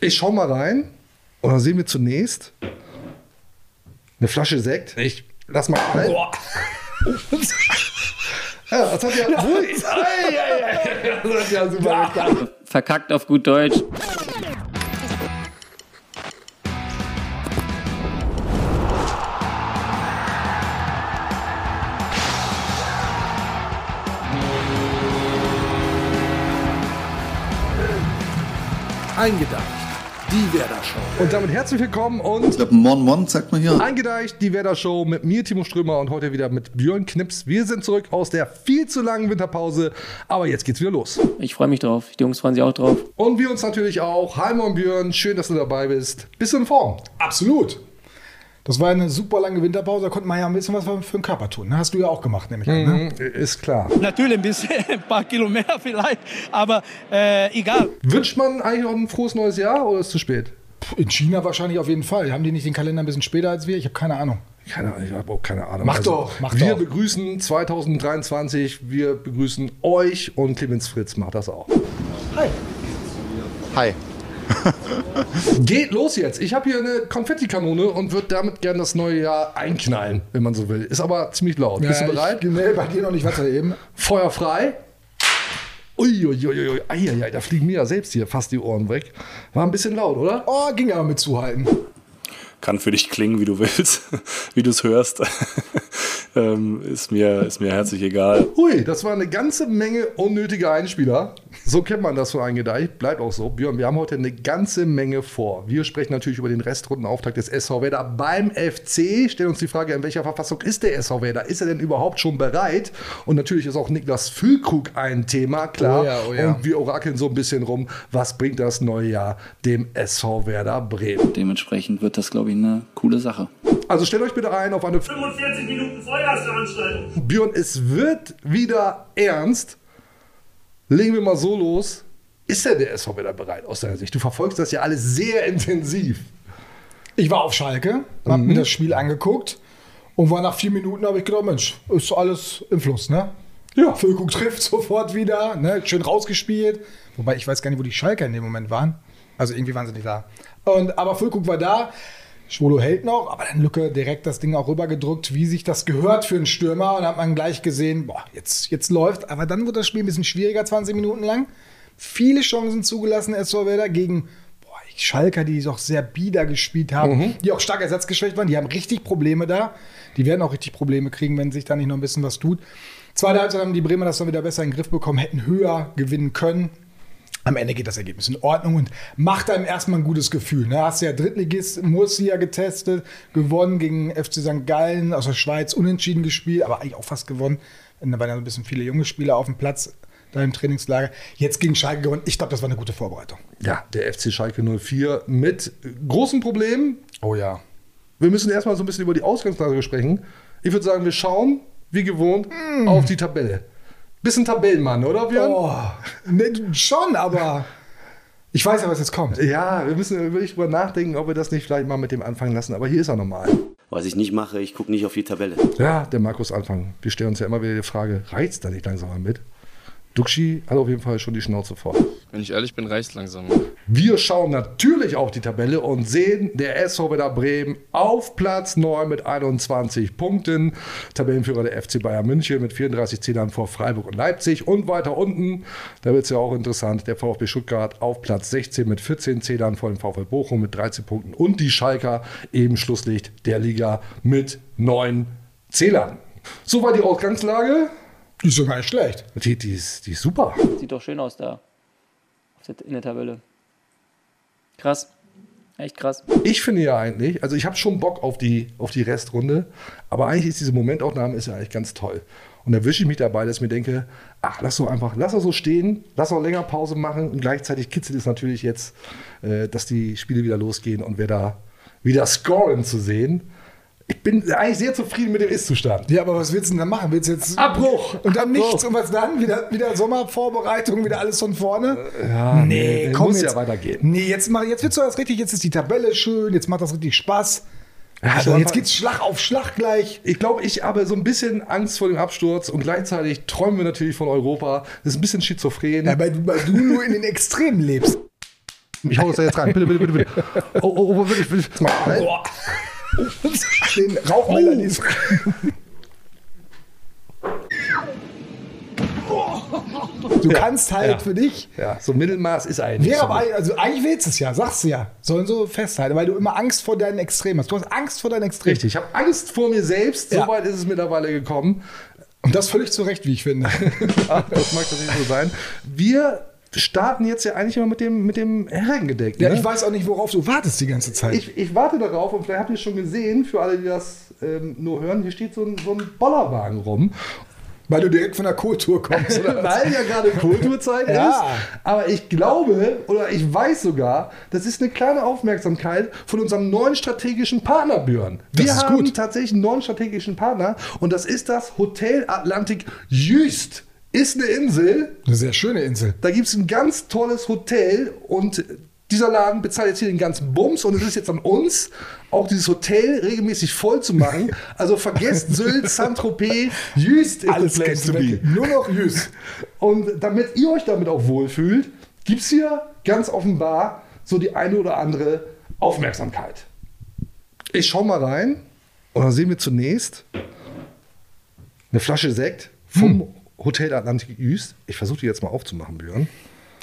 Ich schau mal rein und dann sehen wir zunächst eine Flasche Sekt. Ich lass mal rein. Ja, das hat ja, ei. Das hat ja super geklappt. Verkackt auf gut Deutsch. Eingedeicht. Die Werder Show. Und damit herzlich willkommen und Ich glaube, Mon Mon sagt man hier. Eingedeicht, die Werder Show mit mir, Timo Strömer und heute wieder mit Björn Knips. Wir sind zurück aus der viel zu langen Winterpause, aber jetzt geht's wieder los. Ich freue mich drauf. Die Jungs freuen sich auch drauf. Und wir uns natürlich auch. Hi Mon Björn, schön, dass du dabei bist. Bist du in Form? Absolut. Das war eine super lange Winterpause, da konnte man ja ein bisschen was für den Körper tun. ne? Hast du ja auch gemacht, nämlich an, ne? Ist klar. Natürlich ein bisschen, ein paar Kilo mehr vielleicht, aber äh, egal. Wünscht man eigentlich noch ein frohes neues Jahr oder ist es zu spät? In China wahrscheinlich auf jeden Fall. Haben die nicht den Kalender ein bisschen später als wir? Ich habe keine Ahnung. Keine Ahnung, ich habe auch keine Ahnung. Also, Mach doch, mach wir doch. begrüßen 2023, wir begrüßen euch und Clemens Fritz macht das auch. Hi. Hi. Geht los jetzt. Ich habe hier eine Konfettikanone und würde damit gerne das neue Jahr einknallen, wenn man so will. Ist aber ziemlich laut. Bist du bereit? Ich, nee, bei dir noch nicht. Warte eben. Feuer frei. Uiuiuiui. Eieiei, da fliegen mir ja selbst hier fast die Ohren weg. War ein bisschen laut, oder? Oh, ging aber mit zuhalten. kann für dich klingen, wie du willst, wie du es hörst. Ähm, ist, mir, ist mir herzlich egal. Hui, das war eine ganze Menge unnötige Einspieler. So kennt man das von Eingedeicht. Bleibt auch so. Björn, wir haben heute eine ganze Menge vor. Wir sprechen natürlich über den Restrundenauftakt des SV Werder beim FC. Stellen uns die Frage, in welcher Verfassung ist der SV Werder? Ist er denn überhaupt schon bereit? Und natürlich ist auch Niklas Füllkrug ein Thema, klar. Oh ja, oh ja. Und wir orakeln so ein bisschen rum, was bringt das neue Jahr dem SV Werder Bremen? Dementsprechend wird das, glaube ich, eine coole Sache. Also stellt euch bitte ein auf eine 45 Minuten Feuerveranstaltung. Björn, es wird wieder ernst. Legen wir mal so los. Ist denn der SV wieder bereit aus deiner Sicht? Du verfolgst das ja alles sehr intensiv. Ich war auf Schalke, hab mir das Spiel angeguckt und war nach vier Minuten, habe ich gedacht, Mensch, ist alles im Fluss, ne? Ja. Füllkrug trifft sofort wieder, ne? schön rausgespielt. Wobei ich weiß gar nicht, wo die Schalker in dem Moment waren. Also irgendwie waren sie nicht da. Und, aber Füllkrug war da. Schwolo hält noch, aber dann Lücke direkt das Ding auch rübergedrückt, wie sich das gehört für einen Stürmer. Und dann hat man gleich gesehen, boah, jetzt, jetzt läuft. Aber dann wurde das Spiel ein bisschen schwieriger, 20 Minuten lang. Viele Chancen zugelassen, Werder gegen boah, die Schalker, die doch sehr bieder gespielt haben, die auch stark ersatzgeschwächt waren. Die haben richtig Probleme da. Die werden auch richtig Probleme kriegen, wenn sich da nicht noch ein bisschen was tut. Zweite Halbzeit haben die Bremer das dann wieder besser in den Griff bekommen, hätten höher gewinnen können. Am Ende geht das Ergebnis in Ordnung und macht einem erstmal ein gutes Gefühl. Ne? Hast ja Drittligist Murcia getestet, gewonnen gegen FC St. Gallen aus der Schweiz, unentschieden gespielt, aber eigentlich auch fast gewonnen. Da waren ja ein bisschen viele junge Spieler auf dem Platz da im Trainingslager. Jetzt gegen Schalke gewonnen. Ich glaube, das war eine gute Vorbereitung. Ja, der FC Schalke 04 mit großen Problemen. Oh ja. Wir müssen erstmal so ein bisschen über die Ausgangslage sprechen. Ich würde sagen, wir schauen, wie gewohnt, auf die Tabelle. Bisschen Tabellenmann, oder Björn? Oh, ne, schon, aber ich weiß ja, was jetzt kommt. Ja, wir müssen wirklich drüber nachdenken, ob wir das nicht vielleicht mal mit dem anfangen lassen. Aber hier ist er nochmal. Was ich nicht mache, ich gucke nicht auf die Tabelle. Ja, der Markus Anfang. Wir stellen uns ja immer wieder die Frage, reizt da nicht langsam mal mit? Duxi hat auf jeden Fall schon die Schnauze voll. Wenn ich ehrlich bin, reicht langsam. Wir schauen natürlich auf die Tabelle und sehen der SV Werder Bremen auf Platz 9 mit 21 Punkten. Tabellenführer der FC Bayern München mit 34 Zählern vor Freiburg und Leipzig. Und weiter unten, da wird es ja auch interessant, der VfB Stuttgart auf Platz 16 mit 14 Zählern vor dem VfL Bochum mit 13 Punkten. Und die Schalker eben Schlusslicht der Liga mit 9 Zählern. So war die Ausgangslage. Die ist sogar nicht schlecht. Die, die, ist, die ist super. Sieht doch schön aus da. In der Tabelle. Krass. Echt krass. Ich finde ja eigentlich, also ich habe schon Bock auf die, auf die Restrunde, aber eigentlich ist diese Momentaufnahme ist ja eigentlich ganz toll. Und da wische ich mich dabei, dass ich mir denke, ach, lass doch einfach, lass doch so stehen, lass doch länger Pause machen und gleichzeitig kitzelt es natürlich jetzt, äh, dass die Spiele wieder losgehen und wir da wieder scoren zu sehen. Ich bin eigentlich sehr zufrieden mit dem Ist-Zustand. Ja, aber was willst du denn da machen? Willst du jetzt Abbruch! Und dann Abbruch. nichts und was dann? Wieder, wieder Sommervorbereitung, wieder alles von vorne? Ja, nee, muss ja weitergehen. Nee, jetzt, mach, jetzt wird's doch das richtig, jetzt ist die Tabelle schön, jetzt macht das richtig Spaß. Also aber- jetzt geht's Schlag auf Schlag gleich. Ich glaube, ich habe so ein bisschen Angst vor dem Absturz und gleichzeitig träumen wir natürlich von Europa. Das ist ein bisschen schizophren. Ja, weil, du, weil du nur in den Extremen lebst. Ich hau das da jetzt rein. Bitte, bitte, bitte, bitte. Oh, oh, oh, wirklich, wirklich. Nein. Den Rauchmelder, die ist. Du kannst halt Ja. für dich. Ja, so Mittelmaß ist eigentlich. Wäre so. aber, ein- also eigentlich willst du es ja, sagst du ja. Sollen so festhalten, weil du immer Angst vor deinen Extremen hast. Du hast Angst vor deinen Extremen. Richtig, ich habe Angst vor mir selbst. Ja. So weit ist es mittlerweile gekommen. Und das völlig zu Recht, wie ich finde. Ah, das mag das nicht so sein. Wir starten jetzt ja eigentlich immer mit dem, mit dem Herrengedeck. Ja, ne? ich weiß auch nicht, worauf du wartest die ganze Zeit. Ich, ich warte darauf und vielleicht habt ihr es schon gesehen, für alle, die das ähm, nur hören, hier steht so ein, so ein Bollerwagen rum. weil du direkt von der Kultur kommst, oder? Weil ja gerade Kulturzeit Ja. ist. Aber ich glaube oder ich weiß sogar, das ist eine kleine Aufmerksamkeit von unserem neuen strategischen Partner, Björn. Das Wir ist haben gut. tatsächlich einen neuen strategischen Partner und das ist das Hotel Atlantik Jüst. Ist eine Insel, Eine sehr schöne Insel. da gibt es ein ganz tolles Hotel und dieser Laden bezahlt jetzt hier den ganzen Bums und es ist jetzt an uns, auch dieses Hotel regelmäßig voll zu machen. Also vergesst Sylt, Saint-Tropez, Jüst ist Alles place to be. Nur noch Jüss. Und damit ihr euch damit auch wohlfühlt, gibt es hier ganz offenbar so die eine oder andere Aufmerksamkeit. Ich schau mal rein und dann sehen wir zunächst eine Flasche Sekt vom Hotel Atlantik Jüst. Ich versuche die jetzt mal aufzumachen, Björn.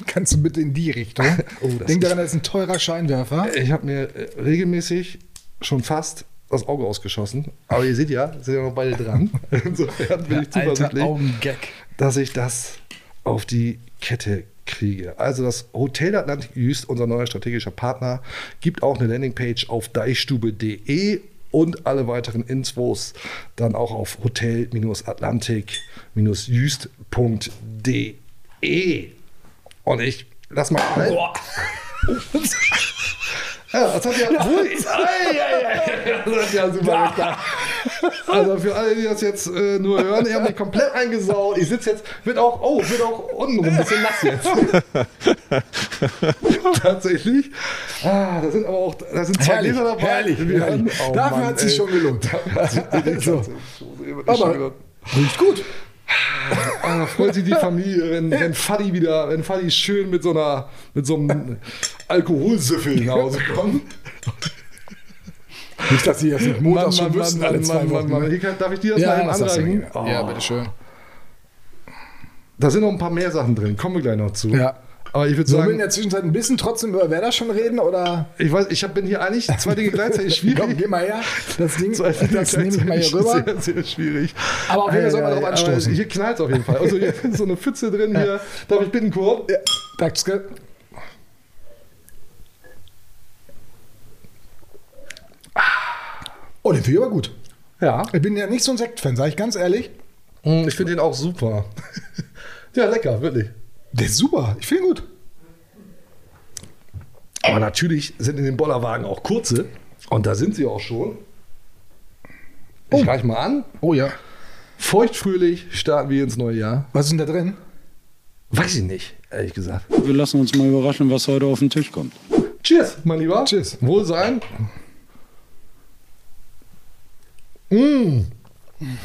Kannst du bitte in die Richtung? Oh, Denk daran, das ist ein teurer Scheinwerfer. Ich habe mir äh, regelmäßig schon fast das Auge ausgeschossen. Aber ihr seht ja, sind ja noch beide dran. Insofern bin ich zuversichtlich, Augengag. dass ich das auf die Kette kriege. Also das Hotel Atlantik Jüst, unser neuer strategischer Partner, gibt auch eine Landingpage auf deichstube.de und alle weiteren Infos dann auch auf hotel-atlantik-jüst.de. Und ich lass mal rein. Ja, das hat ja, Ui, ei, ei, ei, das hat ja super geklappt. Also für alle, die das jetzt äh, nur hören, ich habe mich komplett eingesaut. Ich sitze jetzt, wird auch, oh, wird auch untenrum ein bisschen nass jetzt. Tatsächlich. Ah, da sind aber auch, da sind zwei Herrlich, Gläser dabei. herrlich, herrlich. haben- Dafür Mann, hat sich schon gelohnt. Also, aber-. Riecht gut. Ah, freut sich die Familie, wenn, wenn Fadi wieder, wenn Fadi schön mit so einer, mit so einem Alkoholsüffel nach Hause kommt. Nicht, dass sie jetzt nicht montags schon müssen, alle zwei Wochen. ne? Hier kann- Darf ich dir das mal eben anreichen? gerne. Ja, bitteschön. Da sind noch ein paar mehr Sachen drin, kommen wir gleich noch zu. Ja. Aber ich würde Sollen wir in sagen, der Zwischenzeit ein bisschen trotzdem über Werder schon reden? Oder? ich weiß, ich hab, bin hier eigentlich zwei Dinge gleichzeitig Komm, schwierig. geh mal her. Das Ding, Zwei Dinge das nehme ich mal hier rüber. Sehr, sehr schwierig. Aber auf jeden Fall soll man drauf anstoßen. Hier knallt es auf jeden Fall. Also hier ist so eine Pfütze drin hier. Darf ich bitten, Kurt? Ja, danke. Oh, den finde ich aber gut. Ja. Ich bin ja nicht so ein Sektfan, sage ich ganz ehrlich. Ich finde den auch super. ja, lecker, wirklich. Der ist super. Ich finde ihn gut. Aber natürlich sind in den Bollerwagen auch kurze. Und da sind sie auch schon. Ich reich mal an. Oh ja. Feuchtfröhlich starten wir ins neue Jahr. Was ist denn da drin? Weiß ich nicht, ehrlich gesagt. Wir lassen uns mal überraschen, was heute auf den Tisch kommt. Cheers, mein Lieber. Cheers. Wohlsein. Mm.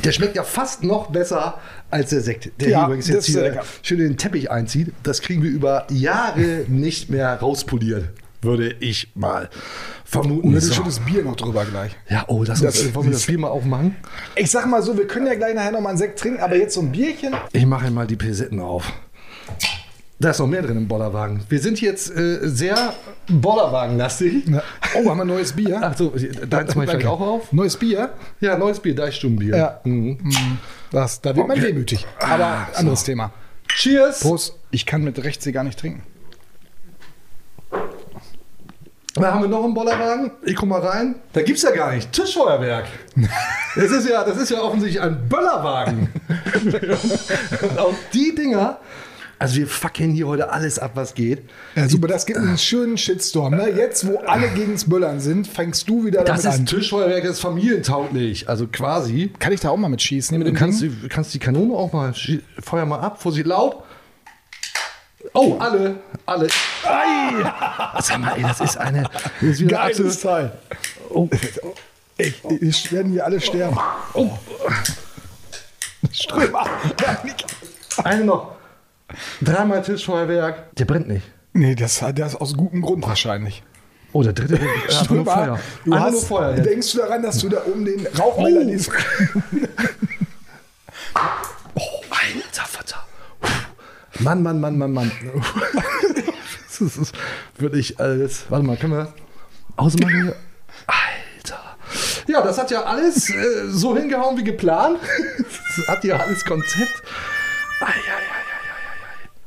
Der schmeckt ja fast noch besser als der Sekt, der Ja, hier übrigens jetzt ist hier schön in den Teppich einzieht. Das kriegen wir über Jahre nicht mehr rauspoliert, würde ich mal vermuten. Und ein So. schönes Bier noch drüber gleich. Ja, oh, das, Das- das wollen wir das Bier mal aufmachen? Ich sag mal so, wir können ja gleich nachher noch mal einen Sekt trinken, aber jetzt so ein Bierchen. Ich mache mal die Pilsetten auf. Da ist noch mehr drin im Bollerwagen. Wir sind jetzt äh, sehr Bollerwagen-lastig. Oh, haben wir neues Bier? Ach so, deins mache ich auch auf. Neues Bier? Ja, neues Bier, Deichstubenbier. Ja. Mhm. Das, da wird man wehmütig. Aber Ah, so. anderes Thema. Cheers! Prost. Ich kann mit rechts hier gar nicht trinken. Da haben wir noch einen Bollerwagen. Ich guck mal rein. Da gibt's ja gar nicht. Tischfeuerwerk. Das ist ja, das ist ja offensichtlich ein Böllerwagen. Und auch die Dinger. Also wir fucken hier heute alles ab, was geht. Ja, super, das gibt einen schönen Shitstorm. Ne? Jetzt, wo alle gegens Böllern sind, fängst du wieder Das damit ist an. Tischfeuerwerk, das ist familientauglich. Also quasi. Kann ich da auch mal mit schießen? Mit Du kannst, die- kannst die Kanone auch mal, feuer mal ab, Vorsicht laut. Oh, alle, alle. Ei! Sag mal, ey, das ist eine. Das ist wieder eine Geiles Teil. Oh. Ich, ich werden hier alle sterben. Oh. Strömer. Eine noch. Dreimal Tischfeuerwerk. Der brennt nicht. Nee, das hat das aus gutem Grund wahrscheinlich. Oh, der dritte. Ja, einfach nur. Feuer. Du Einfach hast, nur Feuer jetzt. denkst du daran, dass du da oben den Rauchmelder Oh. liest? Oh, alter Vater. Mann, Mann, Mann, Mann, Mann. das ist wirklich alles. Warte mal, können wir ausmachen hier? Alter. Ja, das hat ja alles äh, so hingehauen wie geplant. Das hat ja alles Konzept. Ei, ei,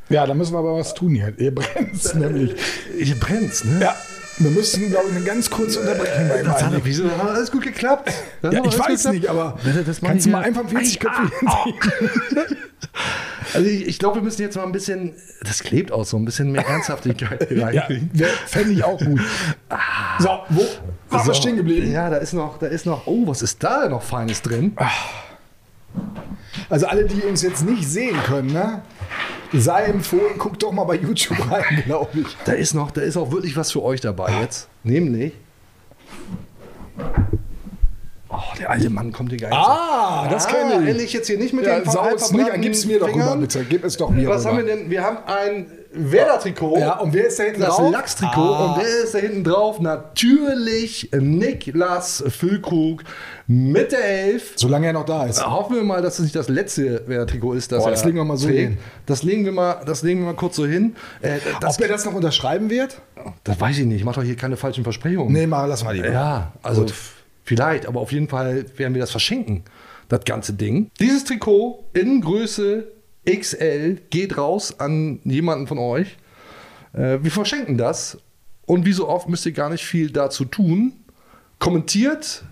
Ja, da müssen wir aber was tun hier. Ihr brennt nämlich. ei, ei. Hier brennt's, ne? Ja, wir müssen, glaube ich, eine ganz kurze Unterbrechung beim Das hat, wieso hat alles gut geklappt? Das Ja, ich weiß nicht, aber das kannst du mal einfach 40 Ei, Köpfe ah? Also ich, ich glaube, wir müssen jetzt mal ein bisschen, das klebt auch so, ein bisschen mehr Ernsthaftigkeit Ja, reinkriegen. fände ich auch gut. So, wo waren wir So, stehen geblieben? Ja, da ist noch, da ist noch, oh, was ist da noch Feines drin? Also alle, die uns jetzt nicht sehen können, ne? sei empfohlen, guckt doch mal bei YouTube rein, glaube ich. Da ist noch, da ist auch wirklich was für euch dabei jetzt. Nämlich. Oh, der alte Mann kommt hier gar nicht. Ah, das kenne ich. Endlich jetzt hier nicht mit Ja, den sau es nicht an, gib's mir doch rüber, bitte. Gib es doch mir Was rüber. haben wir denn? Wir haben ein Werder-Trikot. Ja, und wer ist da hinten das drauf? Lachs-Trikot. Ah. Und wer ist da hinten drauf? Natürlich Niklas Füllkrug mit der Elf. Solange er noch da ist. Hoffen wir mal, dass es nicht das letzte Werder-Trikot ist, das Boah, das legen wir mal so hin. Das legen wir mal, das legen wir mal kurz so hin. Äh, das, Ob er das noch unterschreiben wird? das weiß ich nicht. Ich mache doch hier keine falschen Versprechungen. Nee, mal, lass mal lieber. Ja, also f- vielleicht, aber auf jeden Fall werden wir das verschenken, das ganze Ding. Dieses Trikot in Größe XL geht raus an jemanden von euch. Äh, wir verschenken das und wie so oft müsst ihr gar nicht viel dazu tun. Kommentiert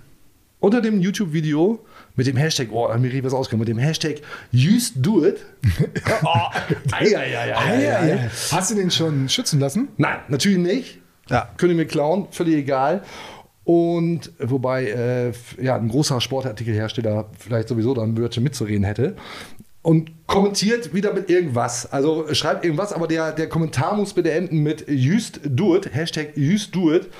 unter dem YouTube-Video mit dem Hashtag, oh, mir richtig was ausgekommen, mit dem Hashtag Used Do It. oh, ei, ei, ei, ei, ei, ei. Hast du den schon schützen lassen? Nein, natürlich nicht. Ja. Könnt ihr mir klauen, völlig egal. Und wobei äh, ja, ein großer Sportartikelhersteller vielleicht sowieso dann Wörter mitzureden hätte. Und kommentiert wieder mit irgendwas. Also schreibt irgendwas, aber der, der Kommentar muss bitte enden mit Used Do It, Hashtag Used Do It.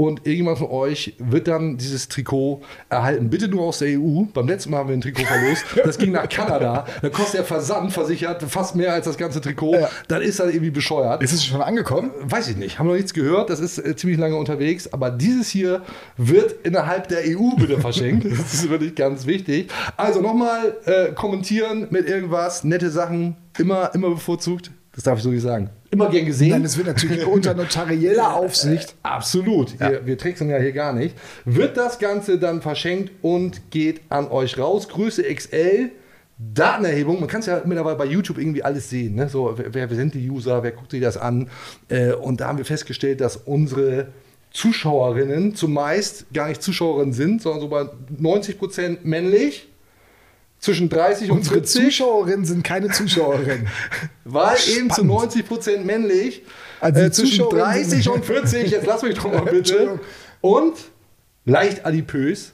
Und irgendjemand von euch wird dann dieses Trikot erhalten. Bitte nur aus der EU. Beim letzten Mal haben wir ein Trikot verlost. Das ging nach Kanada. Da kostet der Versand versichert fast mehr als das ganze Trikot. Ja. Dann ist das irgendwie bescheuert. Ist es schon angekommen? Weiß ich nicht, haben noch nichts gehört, das ist äh, ziemlich lange unterwegs, aber dieses hier wird innerhalb der EU bitte verschenkt. das ist wirklich ganz wichtig. Also nochmal äh, kommentieren mit irgendwas, nette Sachen, immer, immer bevorzugt. Das darf ich so nicht sagen. Immer gern gesehen. Nein, es wird natürlich unter notarieller Aufsicht. Absolut. Wir, wir tricksen ja hier gar nicht. Wird das Ganze dann verschenkt und geht an euch raus. Größe XL. Datenerhebung, man kann es ja mittlerweile bei YouTube irgendwie alles sehen. Ne? So, wer, wer sind die User, wer guckt sich das an? Äh, und da haben wir festgestellt, dass unsere Zuschauerinnen zumeist gar nicht Zuschauerinnen sind, sondern so bei 90% männlich, zwischen 30 und Unsere 40. Zuschauerinnen sind keine Zuschauerinnen. War eben zu Spannend. 90% männlich. Also äh, zwischen Zuschauerinnen 30 sind- und 40, jetzt lass mich doch mal bitte. Und leicht adipös,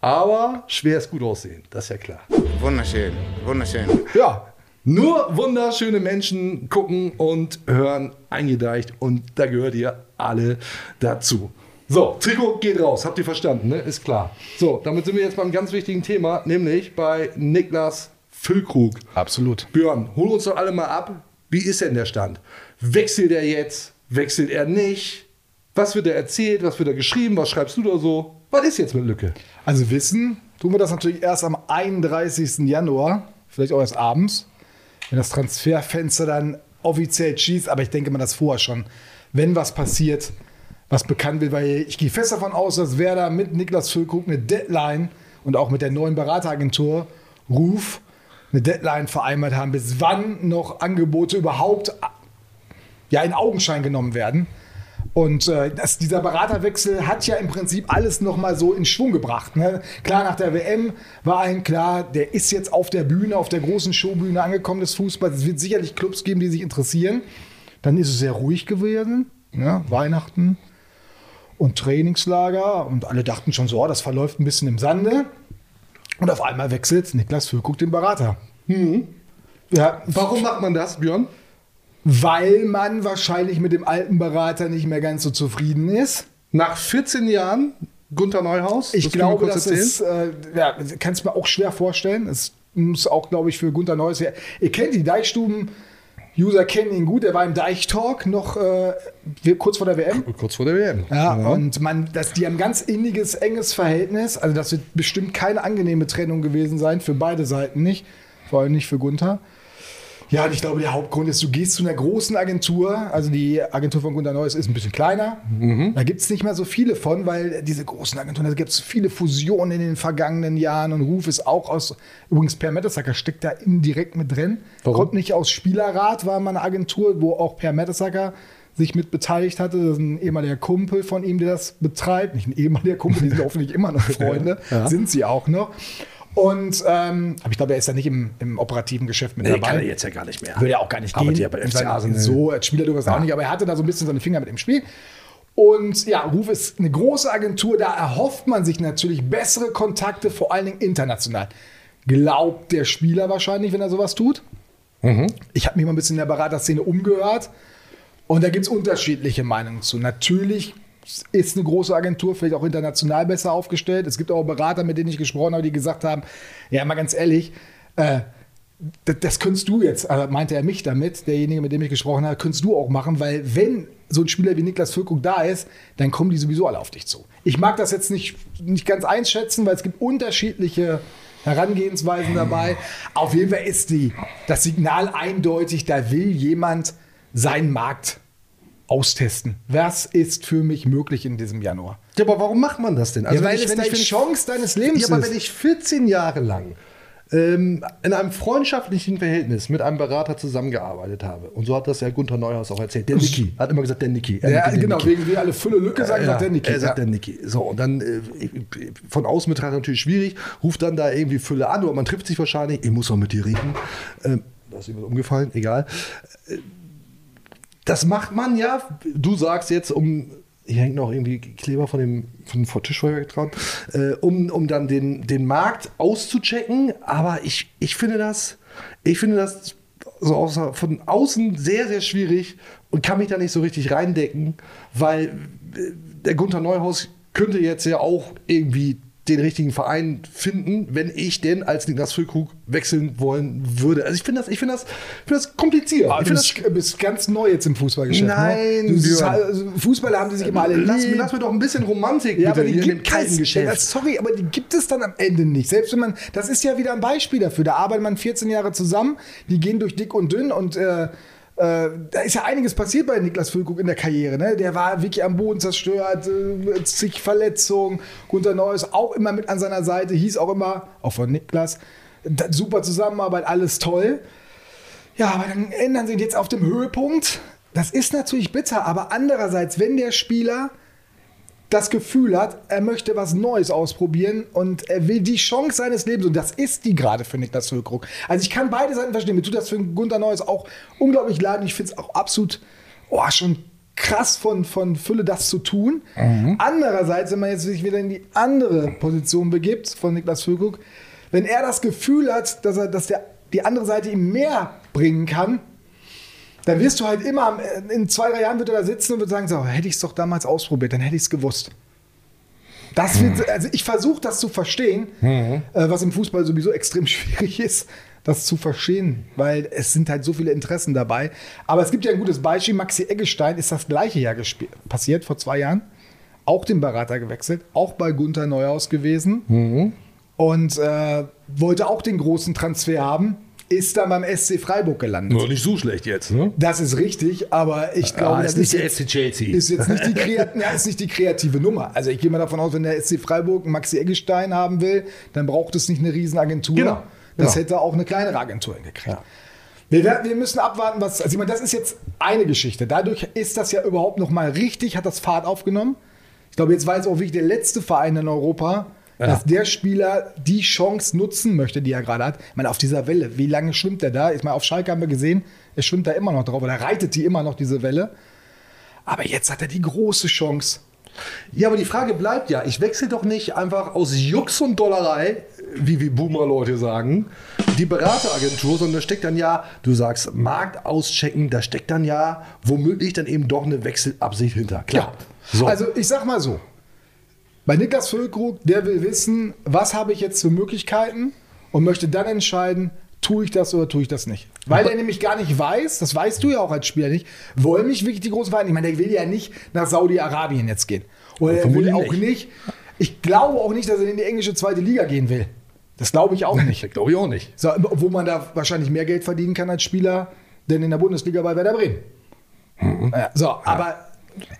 aber schwer ist gut aussehen, das ist ja klar. Wunderschön, wunderschön. Ja, Nur wunderschöne Menschen gucken und hören eingedeicht und da gehört ihr alle dazu. So, Trikot geht raus, habt ihr verstanden, ne? Ist klar. So, damit sind wir jetzt beim ganz wichtigen Thema, nämlich bei Niklas Füllkrug. absolut. Björn, hol uns doch alle mal ab. Wie ist denn der Stand? Wechselt er jetzt? Wechselt er nicht? Was wird er erzählt? Was wird er geschrieben? Was schreibst du da so? Was ist jetzt mit Lücke? Also wissen tun wir das natürlich erst am 31. Januar, vielleicht auch erst abends, wenn das Transferfenster dann offiziell schießt. Aber ich denke mal, das vorher schon, wenn was passiert, was bekannt wird, weil ich gehe fest davon aus, dass Werder mit Niklas Füllkrug eine Deadline und auch mit der neuen Berateragentur Ruf eine Deadline vereinbart haben, bis wann noch Angebote überhaupt ja, in Augenschein genommen werden. Und äh, das, dieser Beraterwechsel hat ja im Prinzip alles nochmal so in Schwung gebracht. Ne? Klar, nach der WM war allen klar, der ist jetzt auf der Bühne, auf der großen Showbühne angekommen des Fußballs. Es wird sicherlich Clubs geben, die sich interessieren. Dann ist es sehr ruhig gewesen. Ja, Weihnachten und Trainingslager. Und alle dachten schon so, oh, das verläuft ein bisschen im Sande. Und auf einmal wechselt Niklas Füllkrug den Berater. Ja, Warum macht man das, Björn? weil man wahrscheinlich mit dem alten Berater nicht mehr ganz so zufrieden ist. Nach 14 Jahren Gunther Neuhaus? Ich Das glaube, das ist, äh, ja, kannst du mir auch schwer vorstellen. Es muss auch, glaube ich, für Gunther Neues. Ihr kennt die Deichstuben User kennen ihn gut, er war im Deichtalk noch äh, kurz vor der WM. Kurz vor der WM. Ja, und man, das, die haben ganz inniges, enges Verhältnis. Also das wird bestimmt keine angenehme Trennung gewesen sein, für beide Seiten nicht. Vor allem nicht für Gunther. Ja, und ich glaube, der Hauptgrund ist, du gehst zu einer großen Agentur. Also die Agentur von Gunter Neues ist ein bisschen kleiner. Da gibt es nicht mehr so viele von, weil diese großen Agenturen, da gibt es viele Fusionen in den vergangenen Jahren und Ruf ist auch aus, übrigens Per Mertesacker steckt da indirekt mit drin. Warum? Kommt nicht aus Spielerrat, war mal eine Agentur, wo auch Per Mertesacker sich mit beteiligt hatte. Das ist ein ehemaliger Kumpel von ihm, der das betreibt. Nicht ein ehemaliger Kumpel, die sind hoffentlich immer noch Freunde. Ja. Sind sie auch noch. Und ähm, aber ich glaube, er ist ja nicht im, im operativen Geschäft mit Nee, dabei. kann er jetzt ja gar nicht mehr. Würde ja auch gar nicht Aber gehen. die ja bei FC Arsenal- So als Spieler durchaus auch nicht, aber er hatte da so ein bisschen seine Finger mit im Spiel. Und ja, Ruf ist eine große Agentur, da erhofft man sich natürlich bessere Kontakte, vor allen Dingen international. Glaubt der Spieler wahrscheinlich, wenn er sowas tut. Ich habe mich mal ein bisschen in der Beraterszene umgehört und da gibt es unterschiedliche Meinungen zu. Natürlich ist eine große Agentur vielleicht auch international besser aufgestellt. Es gibt auch Berater, mit denen ich gesprochen habe, die gesagt haben, ja, mal ganz ehrlich, äh, das, das könntest du jetzt, also meinte er mich damit, derjenige, mit dem ich gesprochen habe, könntest du auch machen, weil wenn so ein Spieler wie Niklas Füllkrug da ist, dann kommen die sowieso alle auf dich zu. Ich mag das jetzt nicht, nicht ganz einschätzen, weil es gibt unterschiedliche Herangehensweisen dabei. Auf jeden Fall ist die, das Signal eindeutig, da will jemand seinen Markt austesten. Was ist für mich möglich in diesem Januar? Ja, aber warum macht man das denn? Also ja, weil wenn ich- es wenn deine ich- Chance deines Lebens Ja, aber ist. wenn ich 14 Jahre lang ähm, in einem freundschaftlichen Verhältnis mit einem Berater zusammengearbeitet habe, und so hat das ja Gunther Neuhaus auch erzählt, der Niki, hat immer gesagt, der Niki. ja, Niki, der genau, Niki. wegen wir alle Fülle Lücke sagen, sagt der Niki. Er sagt ja. der Niki. So, und dann äh, von außen betrachtet natürlich schwierig, ruft dann da irgendwie Fülle an oder man trifft sich wahrscheinlich, ich muss auch mit dir reden. Ähm, da ist jemand umgefallen, egal. Äh, Das macht man ja, du sagst jetzt, um, hier hängt noch irgendwie Kleber von dem, von Tischfeuerwerk dran, äh, um, um dann den, den Markt auszuchecken. Aber ich, ich finde das, ich finde das so außer, von außen sehr, sehr schwierig und kann mich da nicht so richtig reindecken, weil äh, der Gunther Neuhaus könnte jetzt ja auch irgendwie den richtigen Verein finden, wenn ich denn als Niklas Füllkrug wechseln wollen würde. Also ich finde das, ich finde das, ich finde das kompliziert. Ah, ich du finde das bist, bist ganz neu jetzt im Fußballgeschäft. Nein, ne? du, Björn. also Fußballer haben die sich immer alle lass, lieb. lass mir doch ein bisschen Romantik Ja, aber bitte die hier in dem kalten es. Geschäft. Ja, sorry, aber die gibt es dann am Ende nicht. Selbst wenn man, das ist ja wieder ein Beispiel dafür. Da arbeitet man 14 Jahre zusammen, die gehen durch dick und dünn und äh, äh, da ist ja einiges passiert bei Niklas Füllkrug in der Karriere. Ne? Der war wirklich am Boden zerstört, äh, zig Verletzungen. Gunter Neues auch immer mit an seiner Seite, hieß auch immer, auch von Niklas, super Zusammenarbeit, alles toll. Ja, aber dann ändern sie ihn jetzt auf dem Höhepunkt. Das ist natürlich bitter, aber andererseits, wenn der Spieler das Gefühl hat, er möchte was Neues ausprobieren und er will die Chance seines Lebens und das ist die gerade für Niklas Füllkrug. Also ich kann beide Seiten verstehen. Mir tut das für Gunter Neues auch unglaublich leid und ich finde es auch absolut oh, schon krass von, von Fülle das zu tun. Andererseits, wenn man jetzt sich wieder in die andere Position begibt von Niklas Füllkrug, wenn er das Gefühl hat, dass er, dass der, die andere Seite ihm mehr bringen kann, dann wirst du halt immer, am- in zwei, drei Jahren wird er da sitzen und wird sagen, so, hätte ich es doch damals ausprobiert, dann hätte ich es gewusst. Das wird, also ich versuche das zu verstehen, äh, was im Fußball sowieso extrem schwierig ist, das zu verstehen, weil es sind halt so viele Interessen dabei. Aber es gibt ja ein gutes Beispiel, Maxi Eggestein ist das gleiche Jahr passiert, vor zwei Jahren. Auch den Berater gewechselt, auch bei Gunther Neuhaus gewesen und äh, wollte auch den großen Transfer haben, ist dann beim SC Freiburg gelandet. Nur nicht so schlecht jetzt, ne? Das ist richtig, aber ich glaube, Ah, das ist nicht der jetzt, Chelsea. ist jetzt nicht die, kreat ja, ist nicht die kreative Nummer. Also ich gehe mal davon aus, wenn der SC Freiburg Maxi Eggestein haben will, dann braucht es nicht eine Riesenagentur. Genau, Das genau. hätte auch eine kleinere Agentur hingekriegt. Wir, werden- wir müssen abwarten, was. Also ich meine, das ist jetzt eine Geschichte. Dadurch ist das ja überhaupt noch mal richtig, hat das Fahrt aufgenommen. Ich glaube, jetzt weiß auch wirklich der letzte Verein in Europa, dass der Spieler die Chance nutzen möchte, die er gerade hat. Ich meine, auf dieser Welle, wie lange schwimmt er da? Ich meine, auf Schalke haben wir gesehen, er schwimmt da immer noch drauf oder reitet die immer noch, diese Welle. Aber jetzt hat er die große Chance. Ja, aber die Frage bleibt ja, ich wechsle doch nicht einfach aus Jux und Dollerei, wie wir Boomer-Leute sagen, die Berateragentur, sondern da steckt dann ja, du sagst Markt auschecken, da steckt dann ja womöglich dann eben doch eine Wechselabsicht hinter. Klar. So. Also ich sag mal so, bei Niklas Füllkrug, der will wissen, was habe ich jetzt für Möglichkeiten und möchte dann entscheiden, tue ich das oder tue ich das nicht? Weil er nämlich gar nicht weiß, das weißt du ja auch als Spieler nicht, wollen mich wirklich die großen Vereine, ich meine, der will ja nicht nach Saudi-Arabien jetzt gehen. Oder er will auch nicht, ich glaube auch nicht, dass er in die englische zweite Liga gehen will. Das glaube ich auch nicht. Glaube ich auch nicht. So, obwohl man da wahrscheinlich mehr Geld verdienen kann als Spieler, denn in der Bundesliga bei Werder Bremen. Ja, so, aber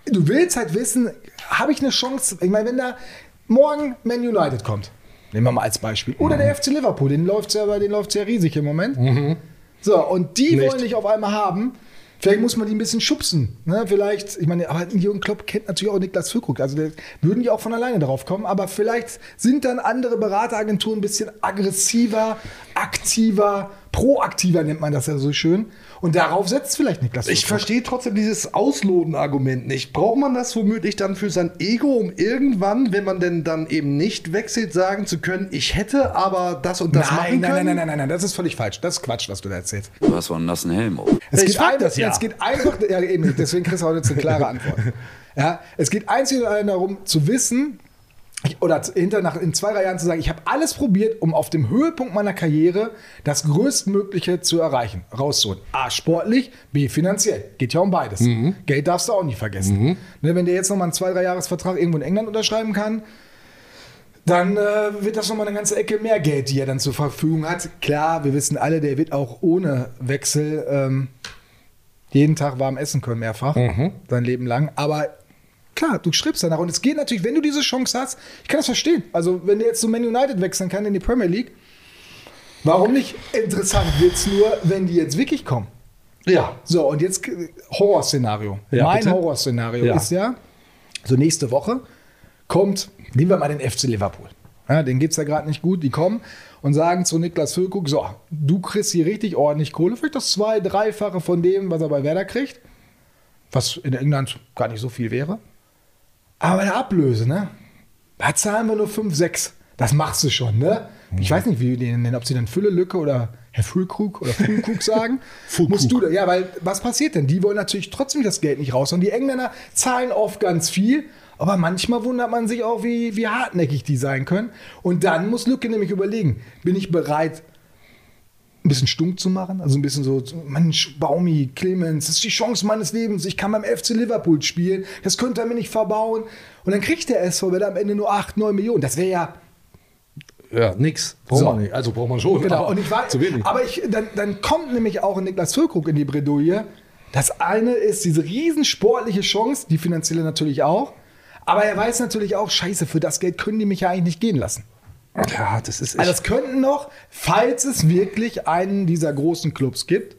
du willst halt wissen, habe ich eine Chance? Ich meine, wenn da morgen Man United kommt, nehmen wir mal als Beispiel, oder der FC Liverpool, den läuft ja, den läuft's ja riesig im Moment. So, und die Nicht. wollen dich auf einmal haben. Vielleicht muss man die ein bisschen schubsen. Ne? Vielleicht, ich meine, aber Jürgen Klopp kennt natürlich auch Niklas Füllkrug. Also würden die auch von alleine darauf kommen. Aber vielleicht sind dann andere Berateragenturen ein bisschen aggressiver, aktiver, proaktiver nennt man das ja so schön. Und darauf setzt vielleicht Niklas Ich verstehe trotzdem dieses Ausloten-Argument nicht. Braucht man das womöglich dann für sein Ego, um irgendwann, wenn man denn dann eben nicht wechselt, sagen zu können, ich hätte aber das und das nein, machen nein, können? nein, nein, nein, nein, das ist völlig falsch. Das ist Quatsch, was du da erzählst. Du hast so einen nassen Helm auf. Es Ich geht, ein, das ja. es geht einfach, ja eben, deswegen kriegst du heute jetzt eine klare Antwort. Ja, es geht einzig und allein darum zu wissen, oder hinter nach, in zwei, drei Jahren zu sagen, ich habe alles probiert, um auf dem Höhepunkt meiner Karriere das Größtmögliche zu erreichen, rauszuholen. A, sportlich, B, finanziell. Geht ja um beides. Mhm. Geld darfst du auch nicht vergessen. Ne, wenn der jetzt nochmal einen zwei, drei Jahresvertrag irgendwo in England unterschreiben kann, dann äh, wird das nochmal eine ganze Ecke mehr Geld, die er dann zur Verfügung hat. Klar, wir wissen alle, der wird auch ohne Wechsel ähm, jeden Tag warm essen können, mehrfach, sein Leben lang. Aber klar, du strebst danach. Und es geht natürlich, wenn du diese Chance hast, ich kann das verstehen. Also, wenn der jetzt zu Man United wechseln kann in die Premier League, warum nicht? Interessant wird es nur, wenn die jetzt wirklich kommen. Ja. So, und jetzt äh, Horrorszenario. Ja, mein bitte? Horrorszenario Ja. ist ja, so nächste Woche kommt, nehmen wir mal den FC Liverpool. Ja, den geht es ja gerade nicht gut. Die kommen und sagen zu Niklas Füllkrug, so, du kriegst hier richtig ordentlich Kohle, vielleicht das zwei-, dreifache von dem, was er bei Werder kriegt. Was in England gar nicht so viel wäre. Aber bei der Ablöse, ne? Da zahlen wir nur 5, 6. Das machst du schon, ne? Ich weiß nicht, wie die den nennen, ob sie dann Füllelücke oder Herr Füllkrug oder Füllkrug sagen. Musst du da, ja, weil was passiert denn? Die wollen natürlich trotzdem das Geld nicht raus. Und die Engländer zahlen oft ganz viel, aber manchmal wundert man sich auch, wie, wie hartnäckig die sein können. Und dann muss Lücke nämlich überlegen, bin ich bereit, ein bisschen stunk zu machen. Also ein bisschen so, Mensch, Baumi, Clemens, das ist die Chance meines Lebens. Ich kann beim FC Liverpool spielen. Das könnte er mir nicht verbauen. Und dann kriegt der SV Werder am Ende nur 8, 9 Millionen. Das wäre ja. Ja, nix. Braucht So. man nicht. Also braucht man schon. Genau. aber Und ich weiß, zu wenig. aber ich, dann, dann kommt nämlich auch Niklas Füllkrug in die Bredouille. Das eine ist diese riesen sportliche Chance, die finanzielle natürlich auch. Aber er weiß natürlich auch, scheiße, für das Geld können die mich ja eigentlich nicht gehen lassen. Ja, das ist. Also das könnten noch, falls es wirklich einen dieser großen Clubs gibt,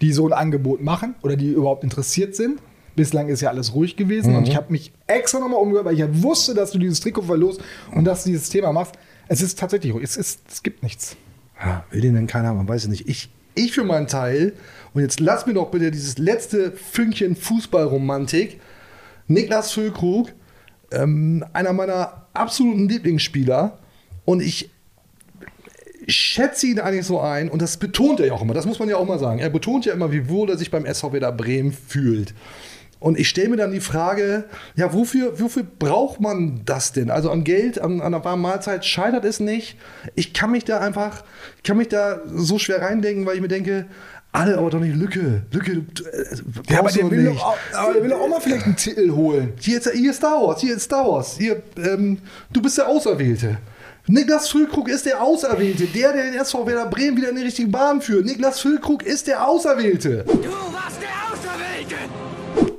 die so ein Angebot machen oder die überhaupt interessiert sind. Bislang ist ja alles ruhig gewesen und ich habe mich extra nochmal umgehört, weil ich ja wusste, dass du dieses Trikot verlost und dass du dieses Thema machst. Es ist tatsächlich ruhig. Es, ist, es gibt nichts. Ja, will den denn keiner, man weiß es nicht. Ich, ich für meinen Teil, und jetzt lass mir doch bitte dieses letzte Fünkchen Fußballromantik. Niklas Füllkrug, ähm, einer meiner absoluten Lieblingsspieler. Und ich schätze ihn eigentlich so ein, und das betont er ja auch immer, das muss man ja auch mal sagen. Er betont ja immer, wie wohl er sich beim SV Werder Bremen fühlt. Und ich stelle mir dann die Frage, ja, wofür, wofür braucht man das denn? Also an Geld, an, an einer warmen Mahlzeit scheitert es nicht. Ich kann mich da einfach, ich kann mich da so schwer reindenken, weil ich mir denke, alle, aber doch nicht Lücke. Lücke, du, äh, Ja, aber der will, doch auch, aber der will auch mal vielleicht einen Titel holen. Hier ist, hier ist Star Wars, hier ist Star Wars. Hier, ähm, du bist der Auserwählte. Niklas Füllkrug ist der Auserwählte, der, der den SV Werder Bremen wieder in die richtige Bahn führt. Niklas Füllkrug ist der Auserwählte. Du warst der Auserwählte!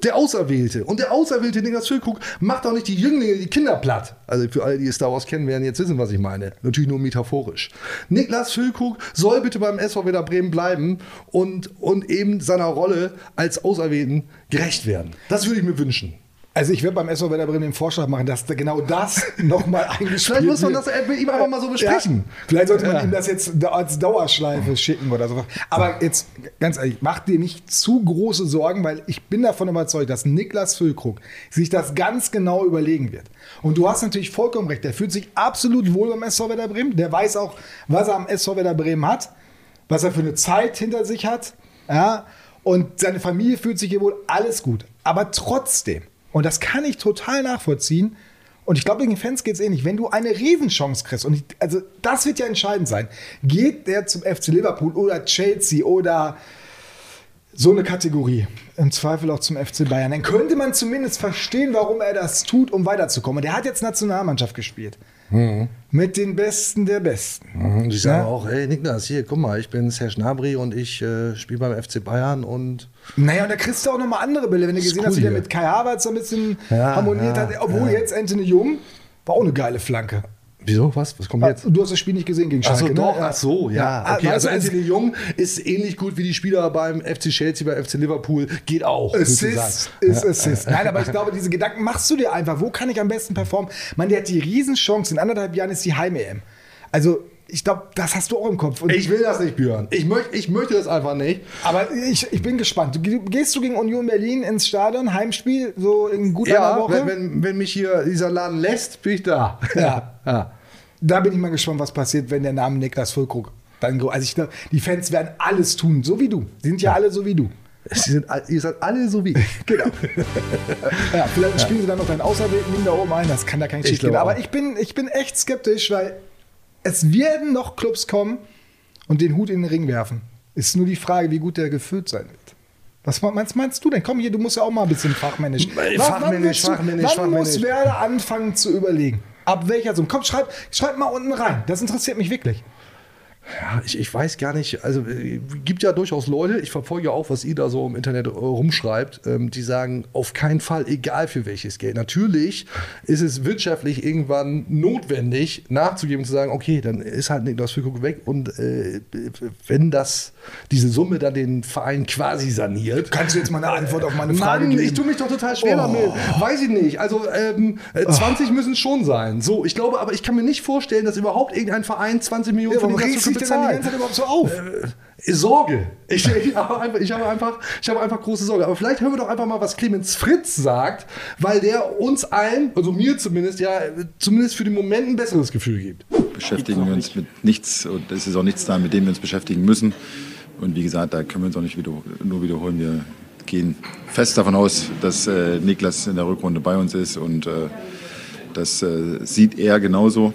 Der Auserwählte. Und der Auserwählte Niklas Füllkrug macht auch nicht die Jünglinge, die Kinder platt. Also für alle, die Star Wars kennen, werden jetzt wissen, was ich meine. Natürlich nur metaphorisch. Niklas Füllkrug soll bitte beim SV Werder Bremen bleiben und, und eben seiner Rolle als Auserwählten gerecht werden. Das würde ich mir wünschen. Also ich werde beim SV Werder Bremen den Vorschlag machen, dass da genau das nochmal eingespielt Vielleicht muss man das mit ihm einfach mal so besprechen. Ja, vielleicht sollte man Ja. ihm das jetzt als Dauerschleife schicken oder so. Aber jetzt ganz ehrlich, mach dir nicht zu große Sorgen, weil ich bin davon überzeugt, dass Niklas Füllkrug sich das ganz genau überlegen wird. Und du hast natürlich vollkommen recht, der fühlt sich absolut wohl beim SV Werder Bremen. Der weiß auch, was er am SV Werder Bremen hat, was er für eine Zeit hinter sich hat. Ja, und seine Familie fühlt sich hier wohl alles gut. Aber trotzdem, und das kann ich total nachvollziehen, Und ich glaube, gegen Fans geht es ähnlich. Wenn du eine Riesenchance kriegst, und ich, also das wird ja entscheidend sein, geht der zum FC Liverpool oder Chelsea oder so eine Kategorie, im Zweifel auch zum FC Bayern, dann könnte man zumindest verstehen, warum er das tut, um weiterzukommen. Der hat jetzt Nationalmannschaft gespielt. Mhm. Mit den Besten der Besten. Und ich sage Ja. auch, hey Niklas, hier, guck mal, ich bin Serge Gnabry und ich äh, spiele beim FC Bayern und Naja, und da kriegst du auch nochmal andere Bilder, wenn du gesehen cool hast, wie der mit Kai Havertz so ein bisschen Ja, harmoniert ja, hat. Obwohl jetzt Anthony Jung war auch eine geile Flanke. Wieso, was, was kommt jetzt? Du hast das Spiel nicht gesehen gegen Ach so, Schalke, doch, ne? ach so, ja. Ah, Okay, also Anthony Jung ist ähnlich gut wie die Spieler beim FC Chelsea, beim FC Liverpool, geht auch. Assist ist Assist. Nein, aber ich glaube, diese Gedanken machst du dir einfach. Wo kann ich am besten performen? Man, der hat die Riesenchance. In anderthalb Jahren ist die Heim-EM. Also, ich glaube, das hast du auch im Kopf. Und Ich will das nicht, Björn. Ich, möcht, ich möchte das einfach nicht. aber ich, ich bin gespannt. Du, gehst du gegen Union Berlin ins Stadion, Heimspiel, so in gut einer Ja, Woche? wenn, wenn, wenn mich hier dieser Laden lässt, bin ich da. Ja. ja. Da bin ich mal gespannt, was passiert, wenn der Name Niklas Füllkrug dann go- Also ich glaube, die Fans werden alles tun, so wie du. Die sind ja alle so wie du. Sie sind, ihr seid alle so wie ich. Genau. ja, vielleicht spielen sie dann noch deinen Auserwählten da oben ein. Das kann da kein gehen. glaube Aber ich bin, ich bin echt skeptisch, weil es werden noch Clubs kommen und den Hut in den Ring werfen. Ist nur die Frage, wie gut der gefüllt sein wird. Was meinst, meinst du denn? Komm hier, du musst ja auch mal ein bisschen fachmännisch. Fachmännisch, wann willst du- fachmännisch, Wann fachmännisch. muss Werder anfangen zu überlegen? Ab welcher Summe? Komm, schreib, schreib mal unten rein. Das interessiert mich wirklich. Ja, ich, ich weiß gar nicht, also äh, gibt ja durchaus Leute, ich verfolge ja auch, was ihr da so im Internet äh, rumschreibt, ähm, die sagen, auf keinen Fall, egal für welches Geld. Natürlich ist es wirtschaftlich irgendwann notwendig, nachzugeben und zu sagen, okay, dann ist halt Niklas Füllkrug weg und äh, wenn das, diese Summe dann den Verein quasi saniert. Kannst du jetzt mal eine Antwort auf meine Frage Mann, geben? ich tue mich doch total schwer Oh. damit. Weiß ich nicht. Also ähm, äh, 20 müssen es schon sein. So, ich glaube, aber ich kann mir nicht vorstellen, dass überhaupt irgendein Verein 20 Millionen Ja, warum Niklas dich denn dann die ganze Zeit überhaupt so auf? Äh, Sorge. Ich, ich, habe einfach, ich, habe einfach, ich habe einfach große Sorge. Aber vielleicht hören wir doch einfach mal, was Clemens Fritz sagt, weil der uns allen, also mir zumindest, ja, äh, zumindest für den Moment ein besseres Gefühl gibt. beschäftigen wir uns mit nichts und es ist auch nichts da, mit dem wir uns beschäftigen müssen. Und wie gesagt, da können wir uns auch nicht wieder, nur wiederholen. Wir gehen fest davon aus, dass äh, Niklas in der Rückrunde bei uns ist und äh, das äh, sieht er genauso.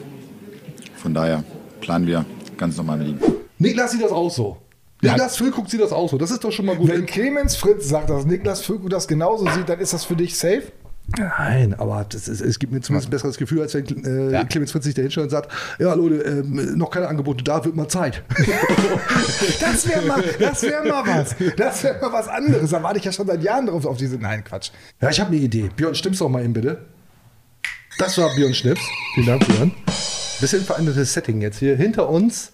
Von daher planen wir ganz normal mit ihm. Niklas sieht das auch so. Niklas Füllkrug sieht das auch so. Das ist doch schon mal gut. Wenn Clemens Fritz sagt, dass Niklas Füllkrug das genauso sieht, dann ist das für dich safe? Nein, aber das ist, es gibt mir zumindest ein besseres Gefühl, als wenn äh, Clemens Fritz sich da hinschaut und sagt, ja Leute, ähm, noch keine Angebote da, wird mal Zeit. Das wäre mal, das wär mal was. Das wäre mal was anderes. Da warte ich ja schon seit Jahren drauf auf diese. Nein, Quatsch. Ja, ich habe eine Idee. Björn, stimmst doch mal eben bitte. Das war Björn Schnips. Vielen Dank, Björn. Bisschen verändertes Setting jetzt hier. Hinter uns